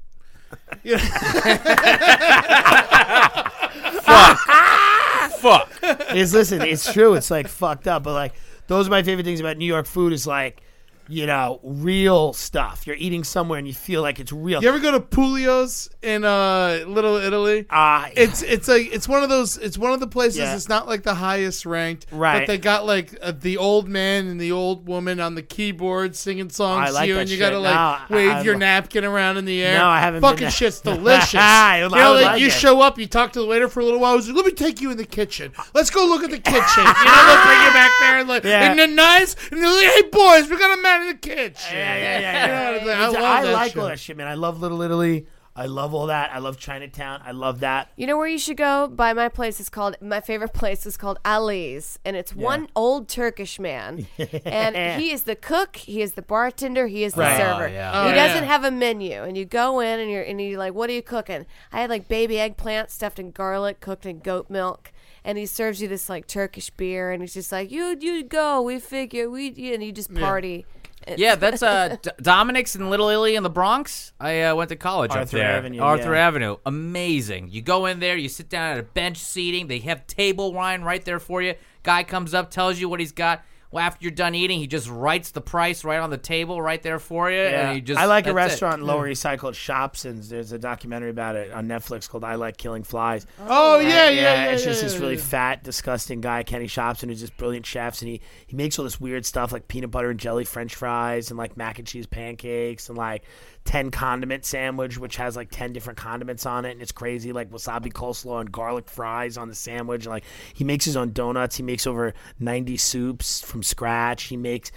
Fuck. Is listen, it's true. It's like fucked up, but like those are my favorite things about New York food. Is like, you know, real stuff. You're eating somewhere and you feel like it's real. You ever go to Puglia's in uh, Little Italy? Ah, It's it's like it's one of those. It's one of the places. Yeah. It's not like the highest ranked, Right. But they got like uh, the old man and the old woman on the keyboard singing songs I like to you, that and you shit. gotta like No, I- wave I your lo- napkin around in the air. No, I haven't Fucking shit's delicious. I you know, I like, like you it. show up, you talk to the waiter for a little while. He's like, "Let me take you in the kitchen. Let's go look at the kitchen." you know, they'll bring you back there and like, Yeah. and they're nice, and they're like, "Hey boys, we got a man in the kitchen." Yeah, yeah, yeah. You know what I'm saying? I love I that like shit. all that shit, man. I love Little Italy. I love all that. I love Chinatown. I love that. You know where you should go? By my place is called my favorite place is called Ali's, and it's one old Turkish man, and he is the cook, he is the bartender, he is the Right. server. Oh, yeah. Oh, he yeah. doesn't have a menu, and you go in and you're and you're like, "What are you cooking?" I had like baby eggplant stuffed in garlic, cooked in goat milk. And he serves you this like Turkish beer, and he's just like, "You, you go. We figure we," and you just party. Yeah, that's uh, D- Dominick's in Little Italy in the Bronx. I uh, went to college up Arthur there. Avenue, Arthur yeah. Avenue, amazing. You go in there, you sit down at a bench seating. They have table wine right there for you. Guy comes up, tells you what he's got. Well, after you're done eating, he just writes the price right on the table, right there for you. And he just, I like a that's it. restaurant in Lower East Side called Shopsin's. There's a documentary about it on Netflix called I Like Killing Flies. Oh yeah, yeah, yeah. It's yeah, just this yeah, really fat, disgusting guy, Kenny Shopsin, who's just brilliant chefs, and he he makes all this weird stuff like peanut butter and jelly French fries and like mac and cheese pancakes and like ten condiment sandwich, which has like ten different condiments on it, and it's crazy, like wasabi coleslaw and garlic fries on the sandwich. And, like he makes his own donuts. He makes over ninety soups from scratch. He makes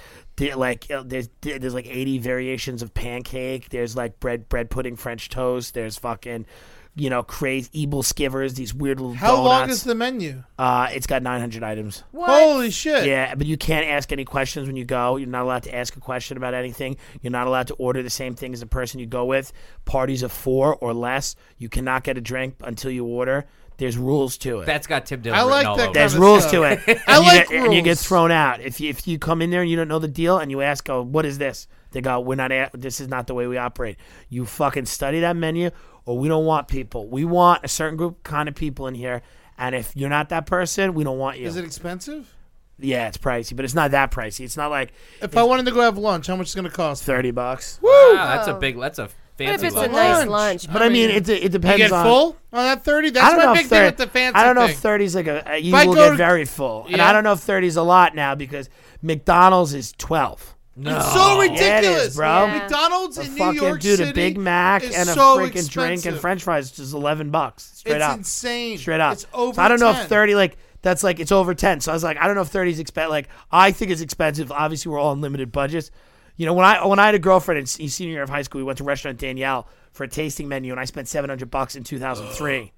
like uh, there's there's like 80 variations of pancake there's like bread bread pudding french toast there's fucking you know crazy aebleskivers these weird little How long is the menu? uh it's got 900 items Holy shit! yeah but you can't ask any questions when you go you're not allowed to ask a question about anything you're not allowed to order the same thing as the person you go with parties of four or less you cannot get a drink until you order there's rules to it That's got Tim Dillon I like that there's rules to it. I And you like get, And you get thrown out if you if you come in there and you don't know the deal and you ask, "Oh, what is this?" They go, "We're not. A- this is not the way we operate. You fucking study that menu, or we don't want people. We want a certain group kind of people in here." And if you're not that person, we don't want you. Is it expensive? yeah, it's pricey, but it's not that pricey. It's not like If I wanted to go have lunch, how much is it going to cost? thirty bucks. Wow, that's a big. That's a fancy. But if fancy. it's a lunch. nice Lunch. lunch, But I mean, it, it You depends get on. full on that thirty? That's my big if thing with the fancy I don't know thing. if 30 is like a, a you I will go get to- very full, and I don't know if 30 is a lot now because McDonald's is 12. It's so ridiculous, Yeah, it is, bro. Yeah. McDonald's A in New York dude, City a Big Mac is and a so freaking drink and. French fries is eleven bucks straight up. it's up, insane. straight up. It's over. so I don't know if thirty like that's like it's over ten. So I was like, I don't know if thirty is expensive. Like I think it's expensive. Obviously, we're all on limited budgets. You know, when I when I had a girlfriend in senior year of high school, we went to restaurant Daniel for a tasting menu, and I spent seven hundred bucks in two thousand three.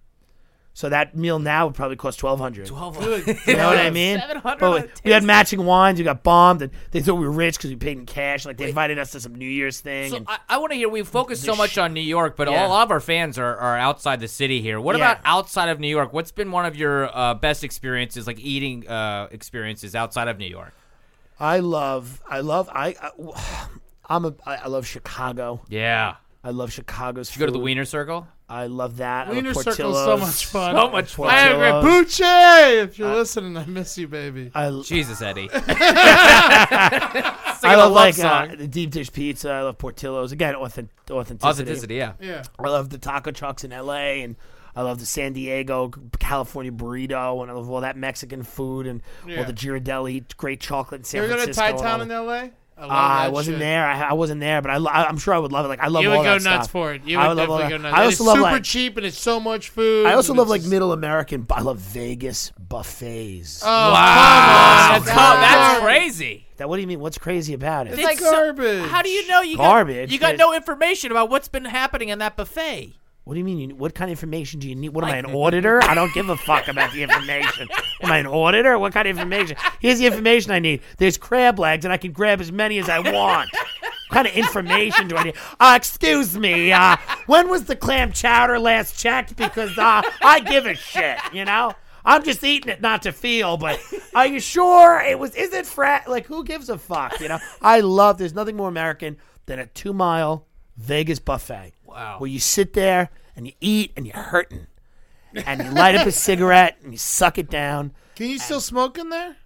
So that meal now would probably cost twelve hundred. Good You know what I mean? 700 But on we, had matching wines. We got bombed, and they thought we were rich because we paid in cash. Like they invited us to some New Year's thing. So and I, I want to hear. We focus so much on New York, but Yeah. a lot of our fans are, are outside the city here. What Yeah. about outside of New York? What's been one of your uh, best experiences, like eating uh, experiences outside of New York? I love, I love, I, I I'm a, I I love Chicago. Yeah. I love Chicago's. Did you go to the. Wiener Circle? I love that. Wiener I love Circle's so much fun. So much fun. I agree. Portillo's. Poochie, if you're listening, I miss you, baby. I, Jesus, Eddie. I love love like uh, the deep dish pizza. I love Portillo's. Again, authentic, authenticity. Authenticity, yeah. yeah. I love the taco trucks in L.A. and I love the San Diego, California burrito, and I love all that Mexican food and Yeah. all the Ghirardelli, great chocolate in San You ever go to Francisco. Thai Town in. L.A.? I, Uh, I wasn't shit. there. I, I wasn't there, but I, lo- I, am sure I would love it. Like I love You all would go that nuts stuff. for it. You I would would love definitely go nuts. I also it's love super like cheap and it's so much food. I also love like just- middle American. but I love Vegas buffets. Oh, Wow. come on. That's, that's crazy. that what do you mean? What's crazy about it? It's like garbage. How do you know you Garbage. got you got no information about what's been happening in that buffet? What do you mean? You, what kind of information do you need? What am I, an auditor? I don't give a fuck about the information. Am I an auditor? What kind of information? Here's the information I need. There's crab legs, and I can grab as many as I want. What kind of information do I need? Uh, excuse me. Uh, when was the clam chowder last checked? Because uh, I give a shit. You know. I'm just eating it not to feel, but are you sure it was? Is it frat? Like, who gives a fuck? You know, I love. There's nothing more American than a two mile Vegas buffet. Wow. Where you sit there and you eat and you're hurting, and you light up a cigarette and you suck it down. Can you still smoke in there?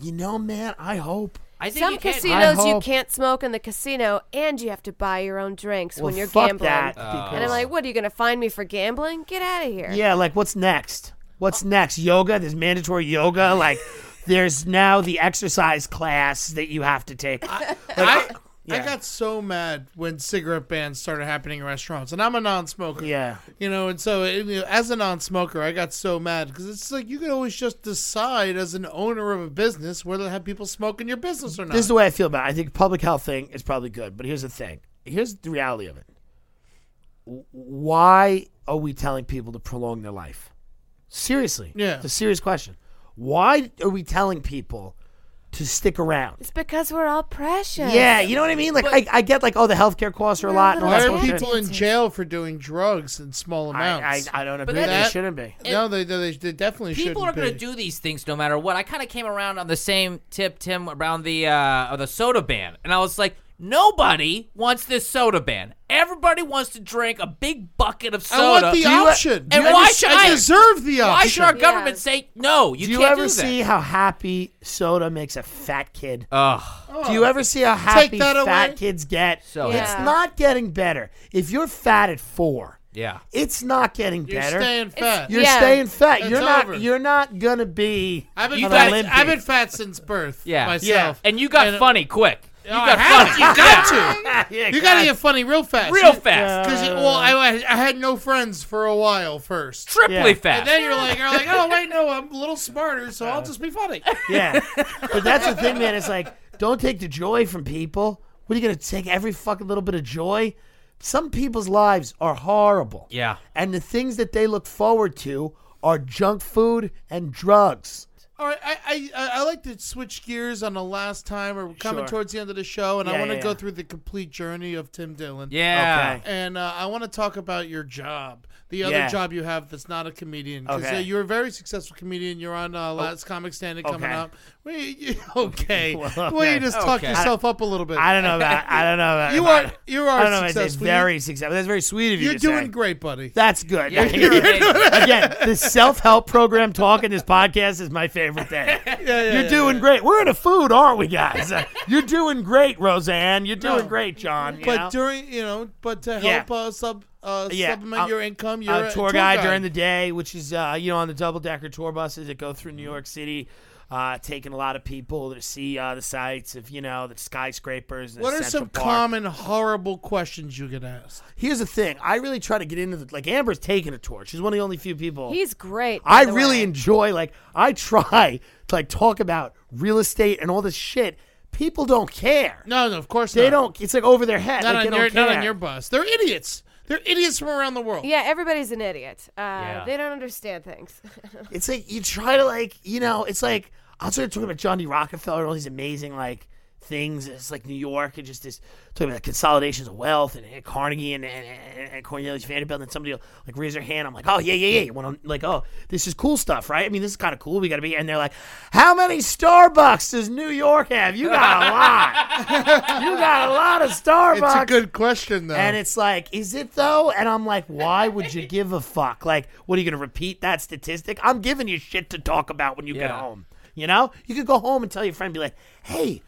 You know, man, I hope. I think Some you can. casinos you hope- can't smoke in the casino, and you have to buy your own drinks Well, when you're fuck gambling. that, oh. and I'm like, what are you gonna find me for gambling? Get out of here. Yeah, like what's next? What's next? Yoga? There's mandatory yoga. Like, there's now the exercise class that you have to take. I, Like, I got so mad when cigarette bans started happening in restaurants, and I'm a non-smoker. Yeah. you know, and so it, you know, as a non-smoker, I got so mad because it's like you can always just decide as an owner of a business whether to have people smoke in your business or not. This is the way I feel about it. I think public health thing is probably good, but here's the thing. Here's the reality of it. Why are we telling people to prolong their life? Seriously. Yeah. It's a serious question. Why are we telling people to stick around? It's because we're all precious. Yeah, you know what I mean? Like I, I get like, oh, the healthcare costs are a We're lot and all Why that are bullshit. people in jail for doing drugs in small I, I, amounts? I don't agree. that- they that- shouldn't be. no, they, they, they definitely People shouldn't People are going to be. do these things no matter what. I kind of came around on the same tip, Tim, around the uh, the soda ban, and I was like, nobody wants this soda ban. Everybody wants to drink a big bucket of soda. I want the Do you- option. and why under- should I I- deserve the option? Why should our Yeah. government say no? You do you can't ever do that. see how happy soda makes a fat kid? Ugh. Do you ever see how happy that fat away? kids get? So Yeah. It's not getting better. If you're fat at four, Yeah. it's not getting better. You're better. staying fat. You're Yeah. staying fat. It's you're not. over. You're not gonna be. I've been an fat. Olympian. I've been fat since birth. Yeah. myself. And you got And- funny quick. You Oh, got have funny. to. You got to. Yeah, You gotta God. get funny real fast. Real fast. Because well, I, I had no friends for a while first. Triply Yeah. fast. And then you're like, you're like, oh wait, no, I'm a little smarter, so I'll just be funny. Yeah, but that's the thing, man. It's like don't take the joy from people. What are you gonna take every fucking little bit of joy? Some people's lives are horrible. Yeah. and the things that they look forward to are junk food and drugs. All right, I, I I I like to switch gears on the last time, or we're coming Sure. towards the end of the show, and I Yeah, want to yeah, go yeah. through the complete journey of Tim Dillon. yeah. Okay. And uh, I want to talk about your job, the other Yeah. job you have that's not a comedian. Okay. uh, you're a very successful comedian. You're on uh, Last Comic Standing coming Okay. up. Wait, you- okay. Well, Well, okay. you just talk Okay. yourself up a little bit. I don't know about. I don't know about. You are I- you are I don't know. if It's successful. very successful. That's very sweet of you. You're to doing say. great, buddy. That's good. Yeah, you're amazing. Again, the self help program talk in this podcast is my favorite thing. Yeah. You're doing great. We're in a food, aren't we, guys? Uh, You're doing great, Roseanne. You're doing No. great, John. you But know? during you know, but to Yeah. help uh, sub uh, Yeah, supplement I'm- your income, you're a a tour, guide, during the day, which is uh, you know on the double decker tour buses that go through New York City, uh, taking a lot of people to see uh, the sights of you know the skyscrapers. And What are Central some Park. common horrible questions you get asked? Here's the thing: I really try to get into the like Amber's taking a tour. She's one of the only few people. He's great. by I the really way. enjoy like I try to like talk about real estate and all this shit. People don't care. No, no, of course They not. don't. It's like over their head. Not like, on they your don't not care. on your bus. They're idiots. They're idiots from around the world. Yeah, everybody's an idiot. Uh, Yeah. They don't understand things. It's like you try to like you know. It's like I started talking about John D. Rockefeller and all these amazing like things. It's like New York and just this talking about consolidations of wealth and, and Carnegie and, and, and, Cornelius Vanderbilt. And somebody will like raise their hand. I'm like, oh yeah, yeah, yeah. When I'm like, oh, this is cool stuff, right? I mean, this is kind of cool. We got to be. And they're like, how many Starbucks does New York have? You got a lot. you got a lot of Starbucks. It's a good question though. And it's like, is it though? And I'm like, why would you give a fuck? Like, what are you gonna repeat that statistic? I'm giving you shit to talk about when you get home. You know, you could go home and tell your friend, be like, hey,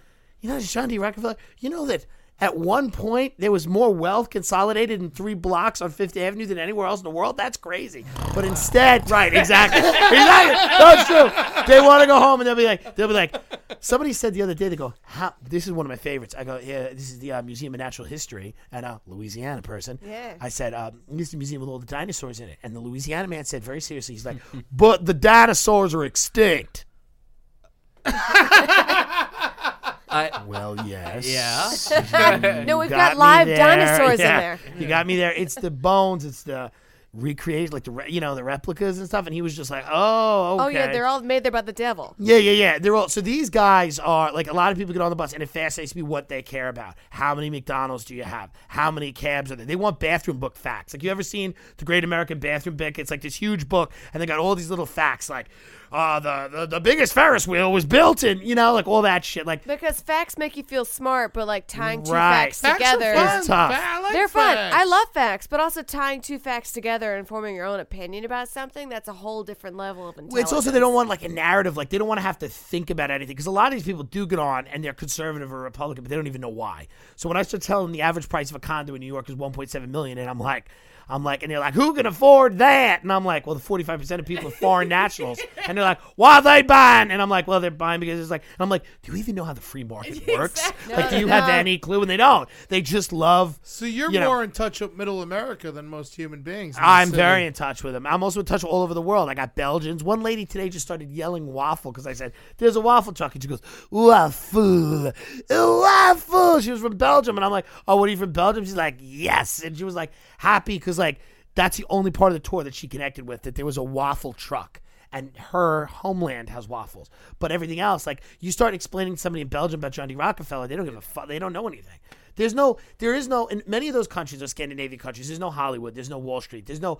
you know, John D. Rockefeller, you know that at one point there was more wealth consolidated in three blocks on Fifth Avenue than anywhere else in the world. That's crazy. But instead, right, exactly, exactly, that's true. They want to go home and they'll be like, they'll be like, somebody said the other day, they go, how? This is one of my favorites. I go, yeah, this is the uh, Museum of Natural History, and a Louisiana person. Yeah. I said, um, this is the museum with all the dinosaurs in it, and the Louisiana man said very seriously, he's like, but the dinosaurs are extinct. I, Well, yes. yeah. no, we've got got, live dinosaurs Yeah. in there. You got me there. It's the bones. It's the recreate like the re- you know the replicas and stuff, and he was just like, oh, okay. Oh yeah, they're all made there by the devil. Yeah, yeah, yeah. They're all so these guys are like a lot of people get on the bus and it fascinates me what they care about. How many McDonald's do you have? How many cabs are there? They want bathroom book facts. Like you ever seen the Great American Bathroom Book? It's like this huge book and they got all these little facts like uh the, the the biggest Ferris wheel was built in, you know, like all that shit. Like Because facts make you feel smart, but like tying two Right. facts, Facts are together fun. It's tough. I like They're fun. facts. I love facts, but also tying two facts together and forming your own opinion about something, that's a whole different level of intelligence. It's also they don't want like a narrative, like they don't want to have to think about anything because a lot of these people do get on and they're conservative or Republican, but they don't even know why. So when I start telling them the average price of a condo in New York is 1.7 million, and I'm like, I'm like, and they're like, who can afford that? And I'm like, well, the 45 percent of people are foreign nationals, and they're like, why are they buying? And I'm like, well, they're buying because it's like, and I'm like, do you even know how the free market works? Like, do you have any clue? And they don't. They just love. So you're you know. more in touch with Middle America than most human beings. I'm city. very in touch with them. I'm also in touch all over the world. I got Belgians. One lady today just started yelling waffle because I said, "There's a waffle truck," and she goes, "Waffle, waffle." She was from Belgium, and I'm like, "Oh, what are you from Belgium?" She's like, "Yes," and she was like happy because like that's the only part of the tour that she connected with that there was a waffle truck. And her homeland has waffles, but everything else, like you start explaining to somebody in Belgium about John D. Rockefeller, they don't give a fuck. They don't know anything. There's no, there is no, in many of those countries, those Scandinavian countries, there's no Hollywood, there's no Wall Street, there's no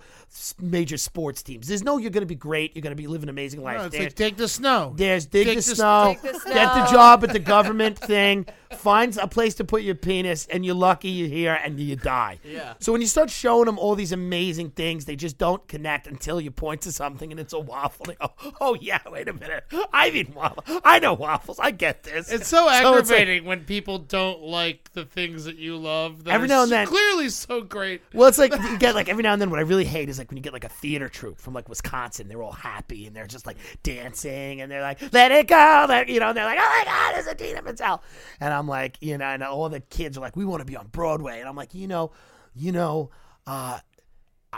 major sports teams. There's no, you're going to be great, you're going to be living an amazing life. No, it's There's- like take the snow. there's dig Take the, the- snow, get the job at the government thing, find a place to put your penis, and you're lucky you're here and you die. Yeah. So when you start showing them all these amazing things, they just don't connect until you point to something and it's a waffle. They go, oh yeah, wait a minute, I've eaten waffle. I know waffles. I get this. It's so it's like- aggravating when people don't like the things that you love. That Every now and so- then- clearly so great. Well, it's like you get like every now and then. What I really hate is like when you get like a theater troupe from like Wisconsin. They're all happy and they're just like dancing and they're like, "Let it go," that you know. And they're like, "Oh my God, it's Idina Menzel," and I'm like, you know, and all the kids are like, "We want to be on Broadway," and I'm like, you know, you know, uh,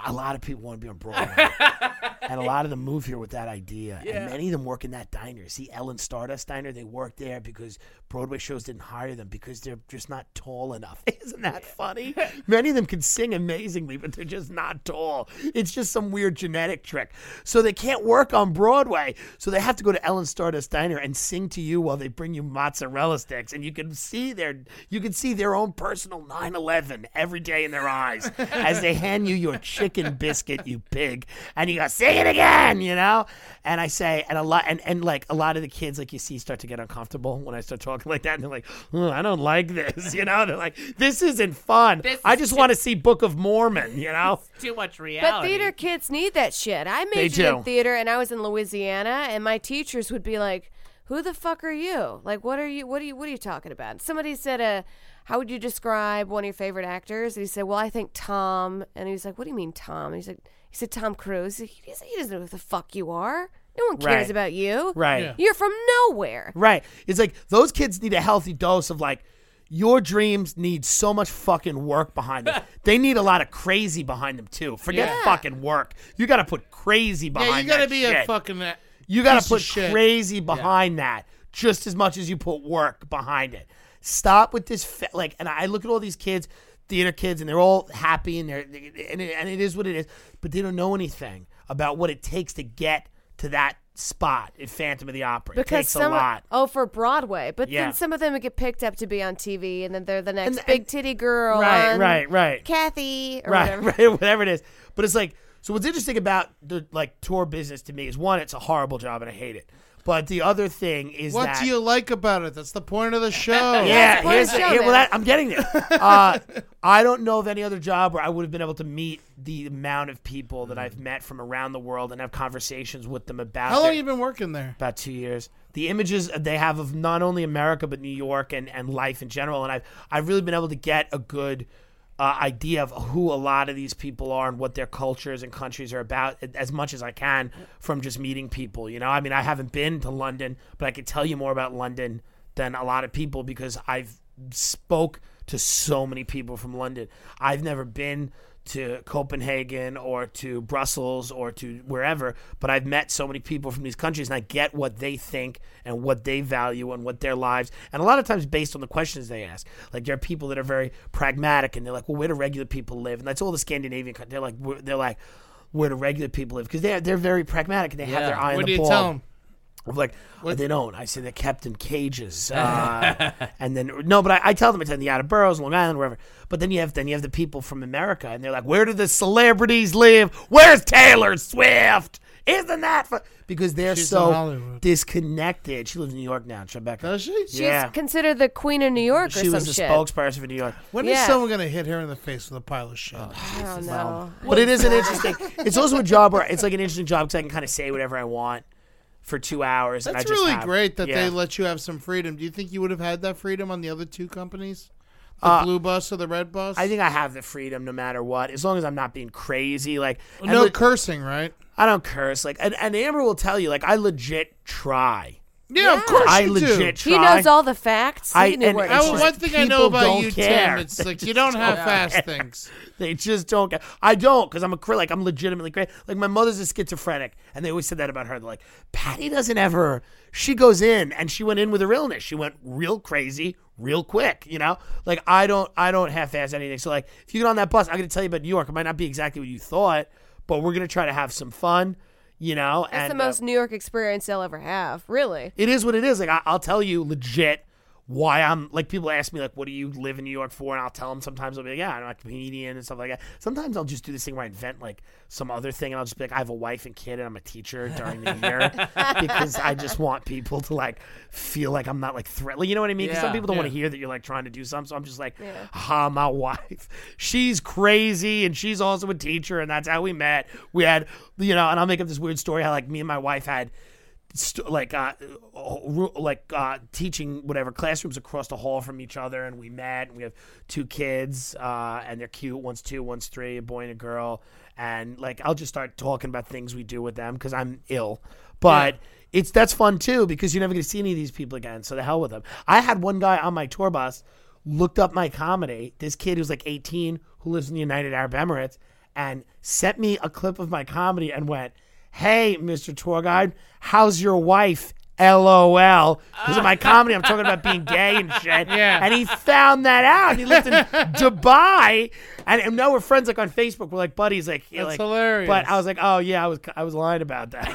a lot of people want to be on Broadway. and a lot of them move here with that idea. And many of them work in that diner. See, Ellen Stardust Diner, they work there because Broadway shows didn't hire them because they're just not tall enough. Isn't that funny? many of them can sing amazingly, but they're just not tall. It's just some weird genetic trick. So they can't work on Broadway. So they have to go to Ellen Stardust Diner and sing to you while they bring you mozzarella sticks. And you can see their you can see their own personal 9-11 every day in their eyes as they hand you your chicken biscuit, you pig. And you go, sing it again, you know? And I say, and a lot and, and like a lot of the kids like you see start to get uncomfortable when I start talking like that. And they're like, "Oh, I don't like this, you know? They're like, this isn't fun. This I just want to see Book of Mormon, you know? Too much reality. But theater kids need that shit. I majored in theater and I was in Louisiana and my teachers would be like, "Who the fuck are you? Like what are you what are you what are you talking about?" Somebody said uh how would you describe one of your favorite actors? And he said, "Well, I think Tom." And he was like, "What do you mean, Tom?" And he's like, "He said Tom Cruise." He, he said, he doesn't know who the fuck you are. No one cares Right. about you. Right. Yeah. You're from nowhere. Right. It's like those kids need a healthy dose of like your dreams need so much fucking work behind them. they need a lot of crazy behind them too. Forget Yeah. fucking work. You got to put crazy behind. Yeah, you got to that be shit. a fucking. uh, You got piece to of put shit. crazy behind that just as much as you put work behind it. Stop with this like and I look at all these kids, theater kids and they're all happy and they're and it, and it is what it is, but they don't know anything about what it takes to get to that spot in Phantom of the Opera. it Because takes some a lot. oh for Broadway, but Yeah. then some of them would get picked up to be on TV, and then they're the next And- big and- titty girl, Right, right, right. Kathy or right, whatever. right, whatever it is. But it's like, so what's interesting about the like tour business to me is one, it's a horrible job and I hate it. But the other thing is What that do you like about it? That's the point of the show. yeah, the here's the, of the here- well, that, I'm getting there. Uh, I don't know of any other job where I would have been able to meet the amount of people that I've met from around the world and have conversations with them about. How long their- you been working there? about two years. The images they have of not only America but New York and, and life in general, and I've I've really been able to get a good uh, idea of who a lot of these people are and what their cultures and countries are about as much as I can from just meeting people. You know, I mean, I haven't been to London, but I can tell you more about London than a lot of people because I've spoke to so many people from London. I've never been to Copenhagen or to Brussels or to wherever, but I've met so many people from these countries and I get what they think and what they value and what their lives and a lot of times based on the questions they ask. Like there are people that are very pragmatic and they're like, well, where do regular people live? And that's all the Scandinavian countries. They're like, where- they're like, where do regular people live? Because they're they're very pragmatic and they have their eye on What the do you ball. tell them? I'm like, "Oh, they don't. I say they're kept in cages. Uh, and then no, but I, I tell them it's in the outer boroughs, Long Island, wherever. But then you have then you have the people from America, and they're like, where do the celebrities live? Where's Taylor Swift? Isn't that fu-? because they're She's so disconnected? She lives in New York now, Tribeca. Does she? She's Yeah. considered the queen of New York or She some was the shit. spokesperson for New York. When is Yeah. someone gonna hit her in the face with a pile of shit? I don't know. But it is an interesting. It's also a job where it's like an interesting job because I can kind of say whatever I want for two hours. and I That's really have- great that yeah. they let you have some freedom. Do you think you would have had that freedom on the other two companies? The Uh, blue bus or the red bus? I think I have the freedom no matter what, as long as I'm not being crazy. Like no le- cursing, right? I don't curse. Like and, and Amber will tell you, like I legit try. Yeah, of course I you legit do. try. He knows all the facts. He I- knew and where it's he oh, I, was. one thing I know people about don't you, care. Tim, it's like you don't don't have care. fast things. They just don't get. I don't because I'm a cri- like I'm legitimately crazy. Like my mother's a schizophrenic, and they always said that about her. They're like, Patty doesn't ever. She goes in, and she went in with her illness. She went real crazy, real quick. You know, like I don't, I don't half-ass anything. So like, if you get on that bus, I'm gonna tell you about New York. It might not be exactly what you thought, but we're gonna try to have some fun. You know, That's and the uh, most New York experience they'll ever have. Really. it is what it is. Like I, I'll tell you legit why I'm like people ask me like what do you live in New York for and I'll tell them sometimes I'll be like yeah I'm a comedian and stuff like that. Sometimes I'll just do this thing where I invent like some other thing and I'll just be like I have a wife and kid and I'm a teacher during the year because I just want people to like feel like I'm not like threatening. You know what I mean? Because some people don't want to hear that you're like trying to do something. So I'm just like, ha, my wife, she's crazy and she's also a teacher and that's how we met. We had you know, and I'll make up this weird story how like me and my wife had st- like uh, like uh, teaching whatever classrooms across the hall from each other, and we met. And we have two kids, uh, and they're cute. One's two, one's three, a boy and a girl. And like, I'll just start talking about things we do with them because I'm ill, but. It's that's fun too because you're never going to see any of these people again. So the hell with them. I had one guy on my tour bus looked up my comedy. This kid who's like 18 who lives in the United Arab Emirates and sent me a clip of my comedy and went, "Hey, Mr. Tour Guide, how's your wife?" LOL. Because of my comedy, I'm talking about being gay and shit. Yeah. And he found that out. He lived in Dubai, and, and now we're friends like on Facebook. We're like buddies. Like, That's like, hilarious. But I was like, oh yeah, I was I was lying about that.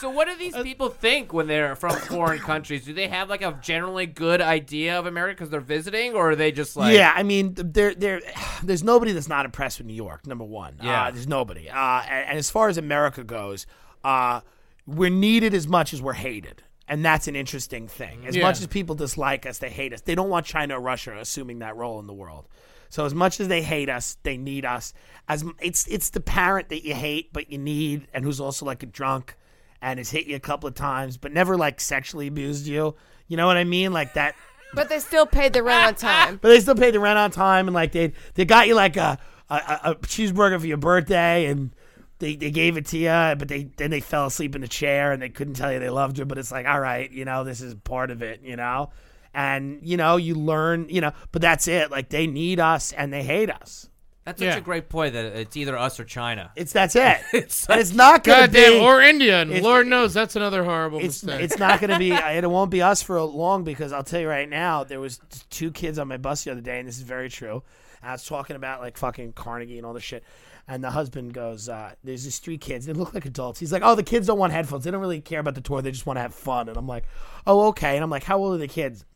So what do these people think when they're from foreign countries? Do they have like a generally good idea of America because they're visiting, or are they just like yeah, I mean, there, there, there's nobody that's not impressed with New York. Number one, Yeah. uh, there's nobody. Uh, and, and as far as America goes, uh, we're needed as much as we're hated, and that's an interesting thing. As Yeah. much as people dislike us, they hate us. They don't want China or Russia assuming that role in the world. So as much as they hate us, they need us. As it's it's the parent that you hate but you need, and who's also like a drunk, and has hit you a couple of times, but never like sexually abused you. You know what I mean? Like that. But they still paid the rent on time. But they still paid the rent on time, and like they they got you like a a, a a cheeseburger for your birthday, and they, they gave it to you, but they then they fell asleep in the chair, and they couldn't tell you they loved you. But it's like, all right, you know, this is part of it, you know, and you know, you learn, you know, but that's it. Like they need us, and they hate us. That's such Yeah. a great point that it's either us or China. It's that's it. It's and it's not gonna Goddamn, be or India, and Lord knows that's another horrible it's mistake. it's not going to be it won't be us for long because I'll tell you right now there was two kids on my bus the other day and this is very true. I was talking about like fucking Carnegie and all this shit. And the husband goes, uh, "There's these three kids. They look like adults." He's like, "Oh, the kids don't want headphones. They don't really care about the tour. They just want to have fun." And I'm like, "Oh, okay." And I'm like, "How old are the kids?"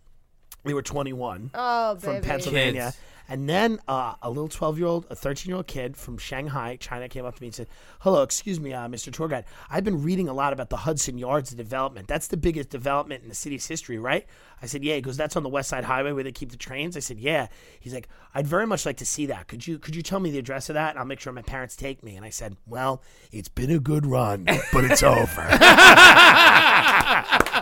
They were 21 Oh, from baby. Pennsylvania. Kids. And then uh, a little 12 year old, a 13 year old kid from Shanghai, China, came up to me and said, Hello, excuse me, uh, Mr. Tour Guide. I've been reading a lot about the Hudson Yards development. That's the biggest development in the city's history, right? I said, Yeah. He goes, That's on the West Side Highway where they keep the trains. I said, Yeah. He's like, I'd very much like to see that. Could you could you tell me the address of that? And I'll make sure my parents take me. And I said, Well, it's been a good run, but it's over.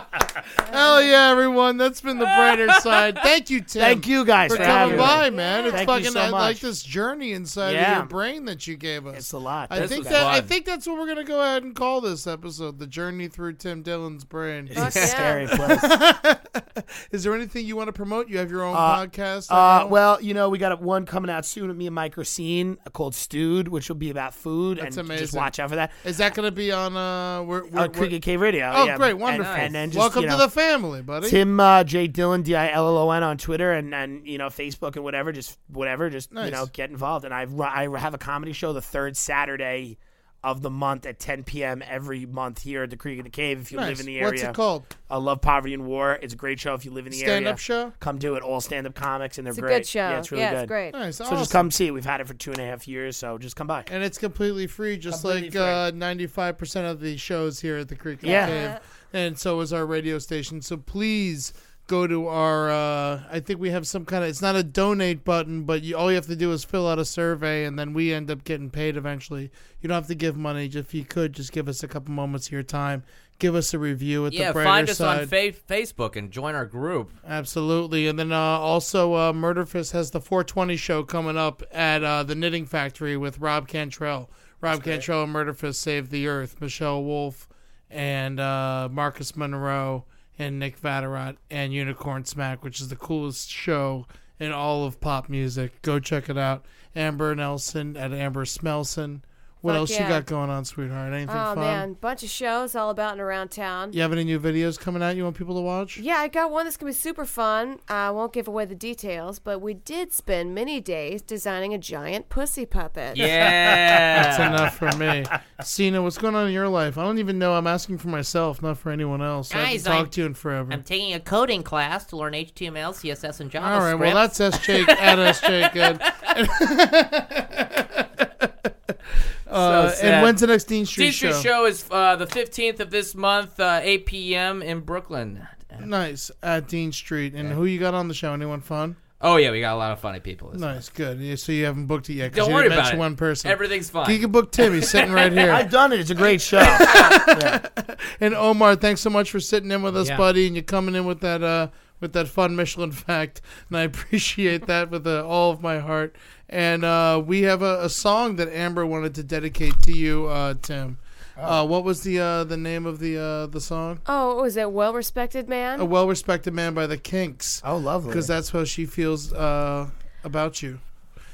Hell yeah, everyone. That's been the brighter side. Thank you, Tim. Thank you guys for, for coming by, me. man. It's Thank you fucking so I like this journey inside Yeah. of your brain that you gave us. It's a lot. I This think was that I think that's what we're gonna go ahead and call this episode, "The Journey Through Tim Dillon's Brain." Fuck It's a scary place. Is there anything you want to promote? You have your own Uh, podcast. Uh, well, you know, we got one coming out soon with me and Mike Racine called Stewed, which will be about food. That's and amazing. just watch out for that. is that going to be on? Uh, where, where, Uh, Cricket Cave Radio. Oh, yeah. great, And- wonderful. And, then just, welcome you to the family, buddy. Tim uh, J Dillon D I L L O N on Twitter and and you know Facebook and whatever. Just whatever. Just Nice. you know get involved. And I I have a comedy show the third Saturday of the month at 10 p.m. every month here at the Creek and the Cave. If you nice. live in the area, What's it called? I love Poverty and War. It's a great show if you live in the Stand area. Stand up show. Come do it. All stand up comics and they're It's a great. good show. Yeah, it's really good. it's great. Nice. So awesome. just come see it. We've had it for two and a half years, so just come by. And it's completely free, just Completely like uh, 95% of the shows here at the Creek of Yeah. the Cave. And so is our radio station. So please go to our, uh, I think we have some kind of, it's not a donate button, but you, all you have to do is fill out a survey and then we end up getting paid eventually. You don't have to give money. Just, if you could, just give us a couple moments of your time. Give us a review at Yeah, the brighter find us side. on fa- Facebook and join our group. Absolutely. And then uh, also, uh, Murderfist has the 420 show coming up at uh, the Knitting Factory with Rob Cantrell. Rob Cantrell and Murderfist Save the Earth. Michelle Wolf and uh, Marcus Monroe and Nick Vatterott and Unicorn Smack, which is the coolest show in all of pop music. Go check it out. Amber Nelson at Amber Smelson. What Fuck else you got going on, sweetheart? Anything Oh fun? man, bunch of shows all about and around town. You have any new videos coming out you want people to watch? Yeah, I got one that's gonna be super fun. I won't give away the details, but we did spend many days designing a giant pussy puppet. Yeah. That's enough for me. Cena, what's going on in your life? I don't even know. I'm asking for myself, not for anyone else. Guys, I haven't talked I'm, to you in forever. I'm taking a coding class to learn HTML, CSS, and JavaScript. All right, well, that's SJ at SJ good. Uh, sad. and when's the next Dean Street Dean Street show? show is uh, the 15th of this month, uh, 8 p.m. in Brooklyn. Nice at Dean Street. And who you got on the show? Anyone fun? Oh yeah, we got a lot of funny people. This Nice, good. Yeah, so you haven't booked it yet. Don't you worry didn't about mention it. One person. Everything's fine. You can book Tim. He's sitting right here. I've done it. It's a great show. And Omar, thanks so much for sitting in with us, Yeah. buddy, and you're coming in with that uh with that fun Michelin fact, and I appreciate that with uh, all of my heart. And uh, we have a, a song that Amber wanted to dedicate to you, uh, Tim. Uh, what was the uh, the name of the uh, the song? Oh, what was it? Well respected man. A well respected man by the Kinks, oh, lovely. because that's how she feels uh, about you.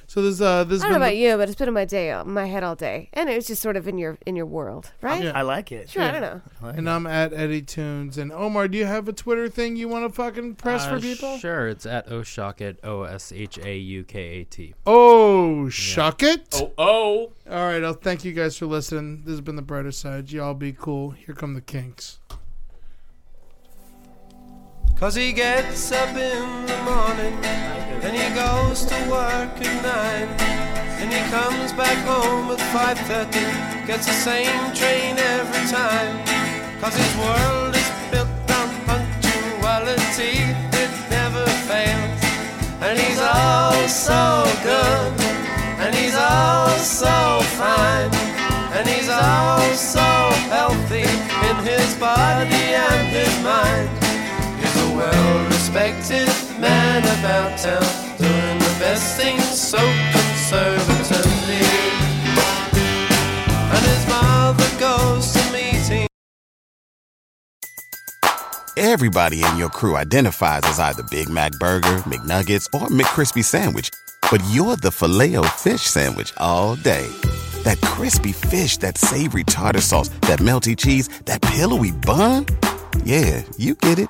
So there's uh this I don't know about you, but it's been in my day, my head all day, and it was just sort of in your in your world, right? Yeah. I like it. Sure, I don't know. and I'm at Eddie Tunes. And Omar, do you have a Twitter thing you want to fucking press Uh, for people? Sure, it's at Oshaukat, O S H A U K A T. Oh, shuck it. oh, oh. All right, I'll thank you guys for listening. This has been the brighter side. Y'all be cool. Here come the kinks. Cause he gets up in the morning and he goes to work at nine. And he comes back home at 5.30, gets the same train every time. Cause his world is built on punctuality, it never fails. And he's all so good, and he's all so fine. And he's all so healthy in his body and his mind. He's a well-respected man about town, doing the best so conservatively. And his mother goes to meetings. Everybody in your crew identifies as either Big Mac Burger, McNuggets, or McCrispy Sandwich. But you're the filet fish Sandwich all day. That crispy fish, that savory tartar sauce, that melty cheese, that pillowy bun. Yeah, you get it.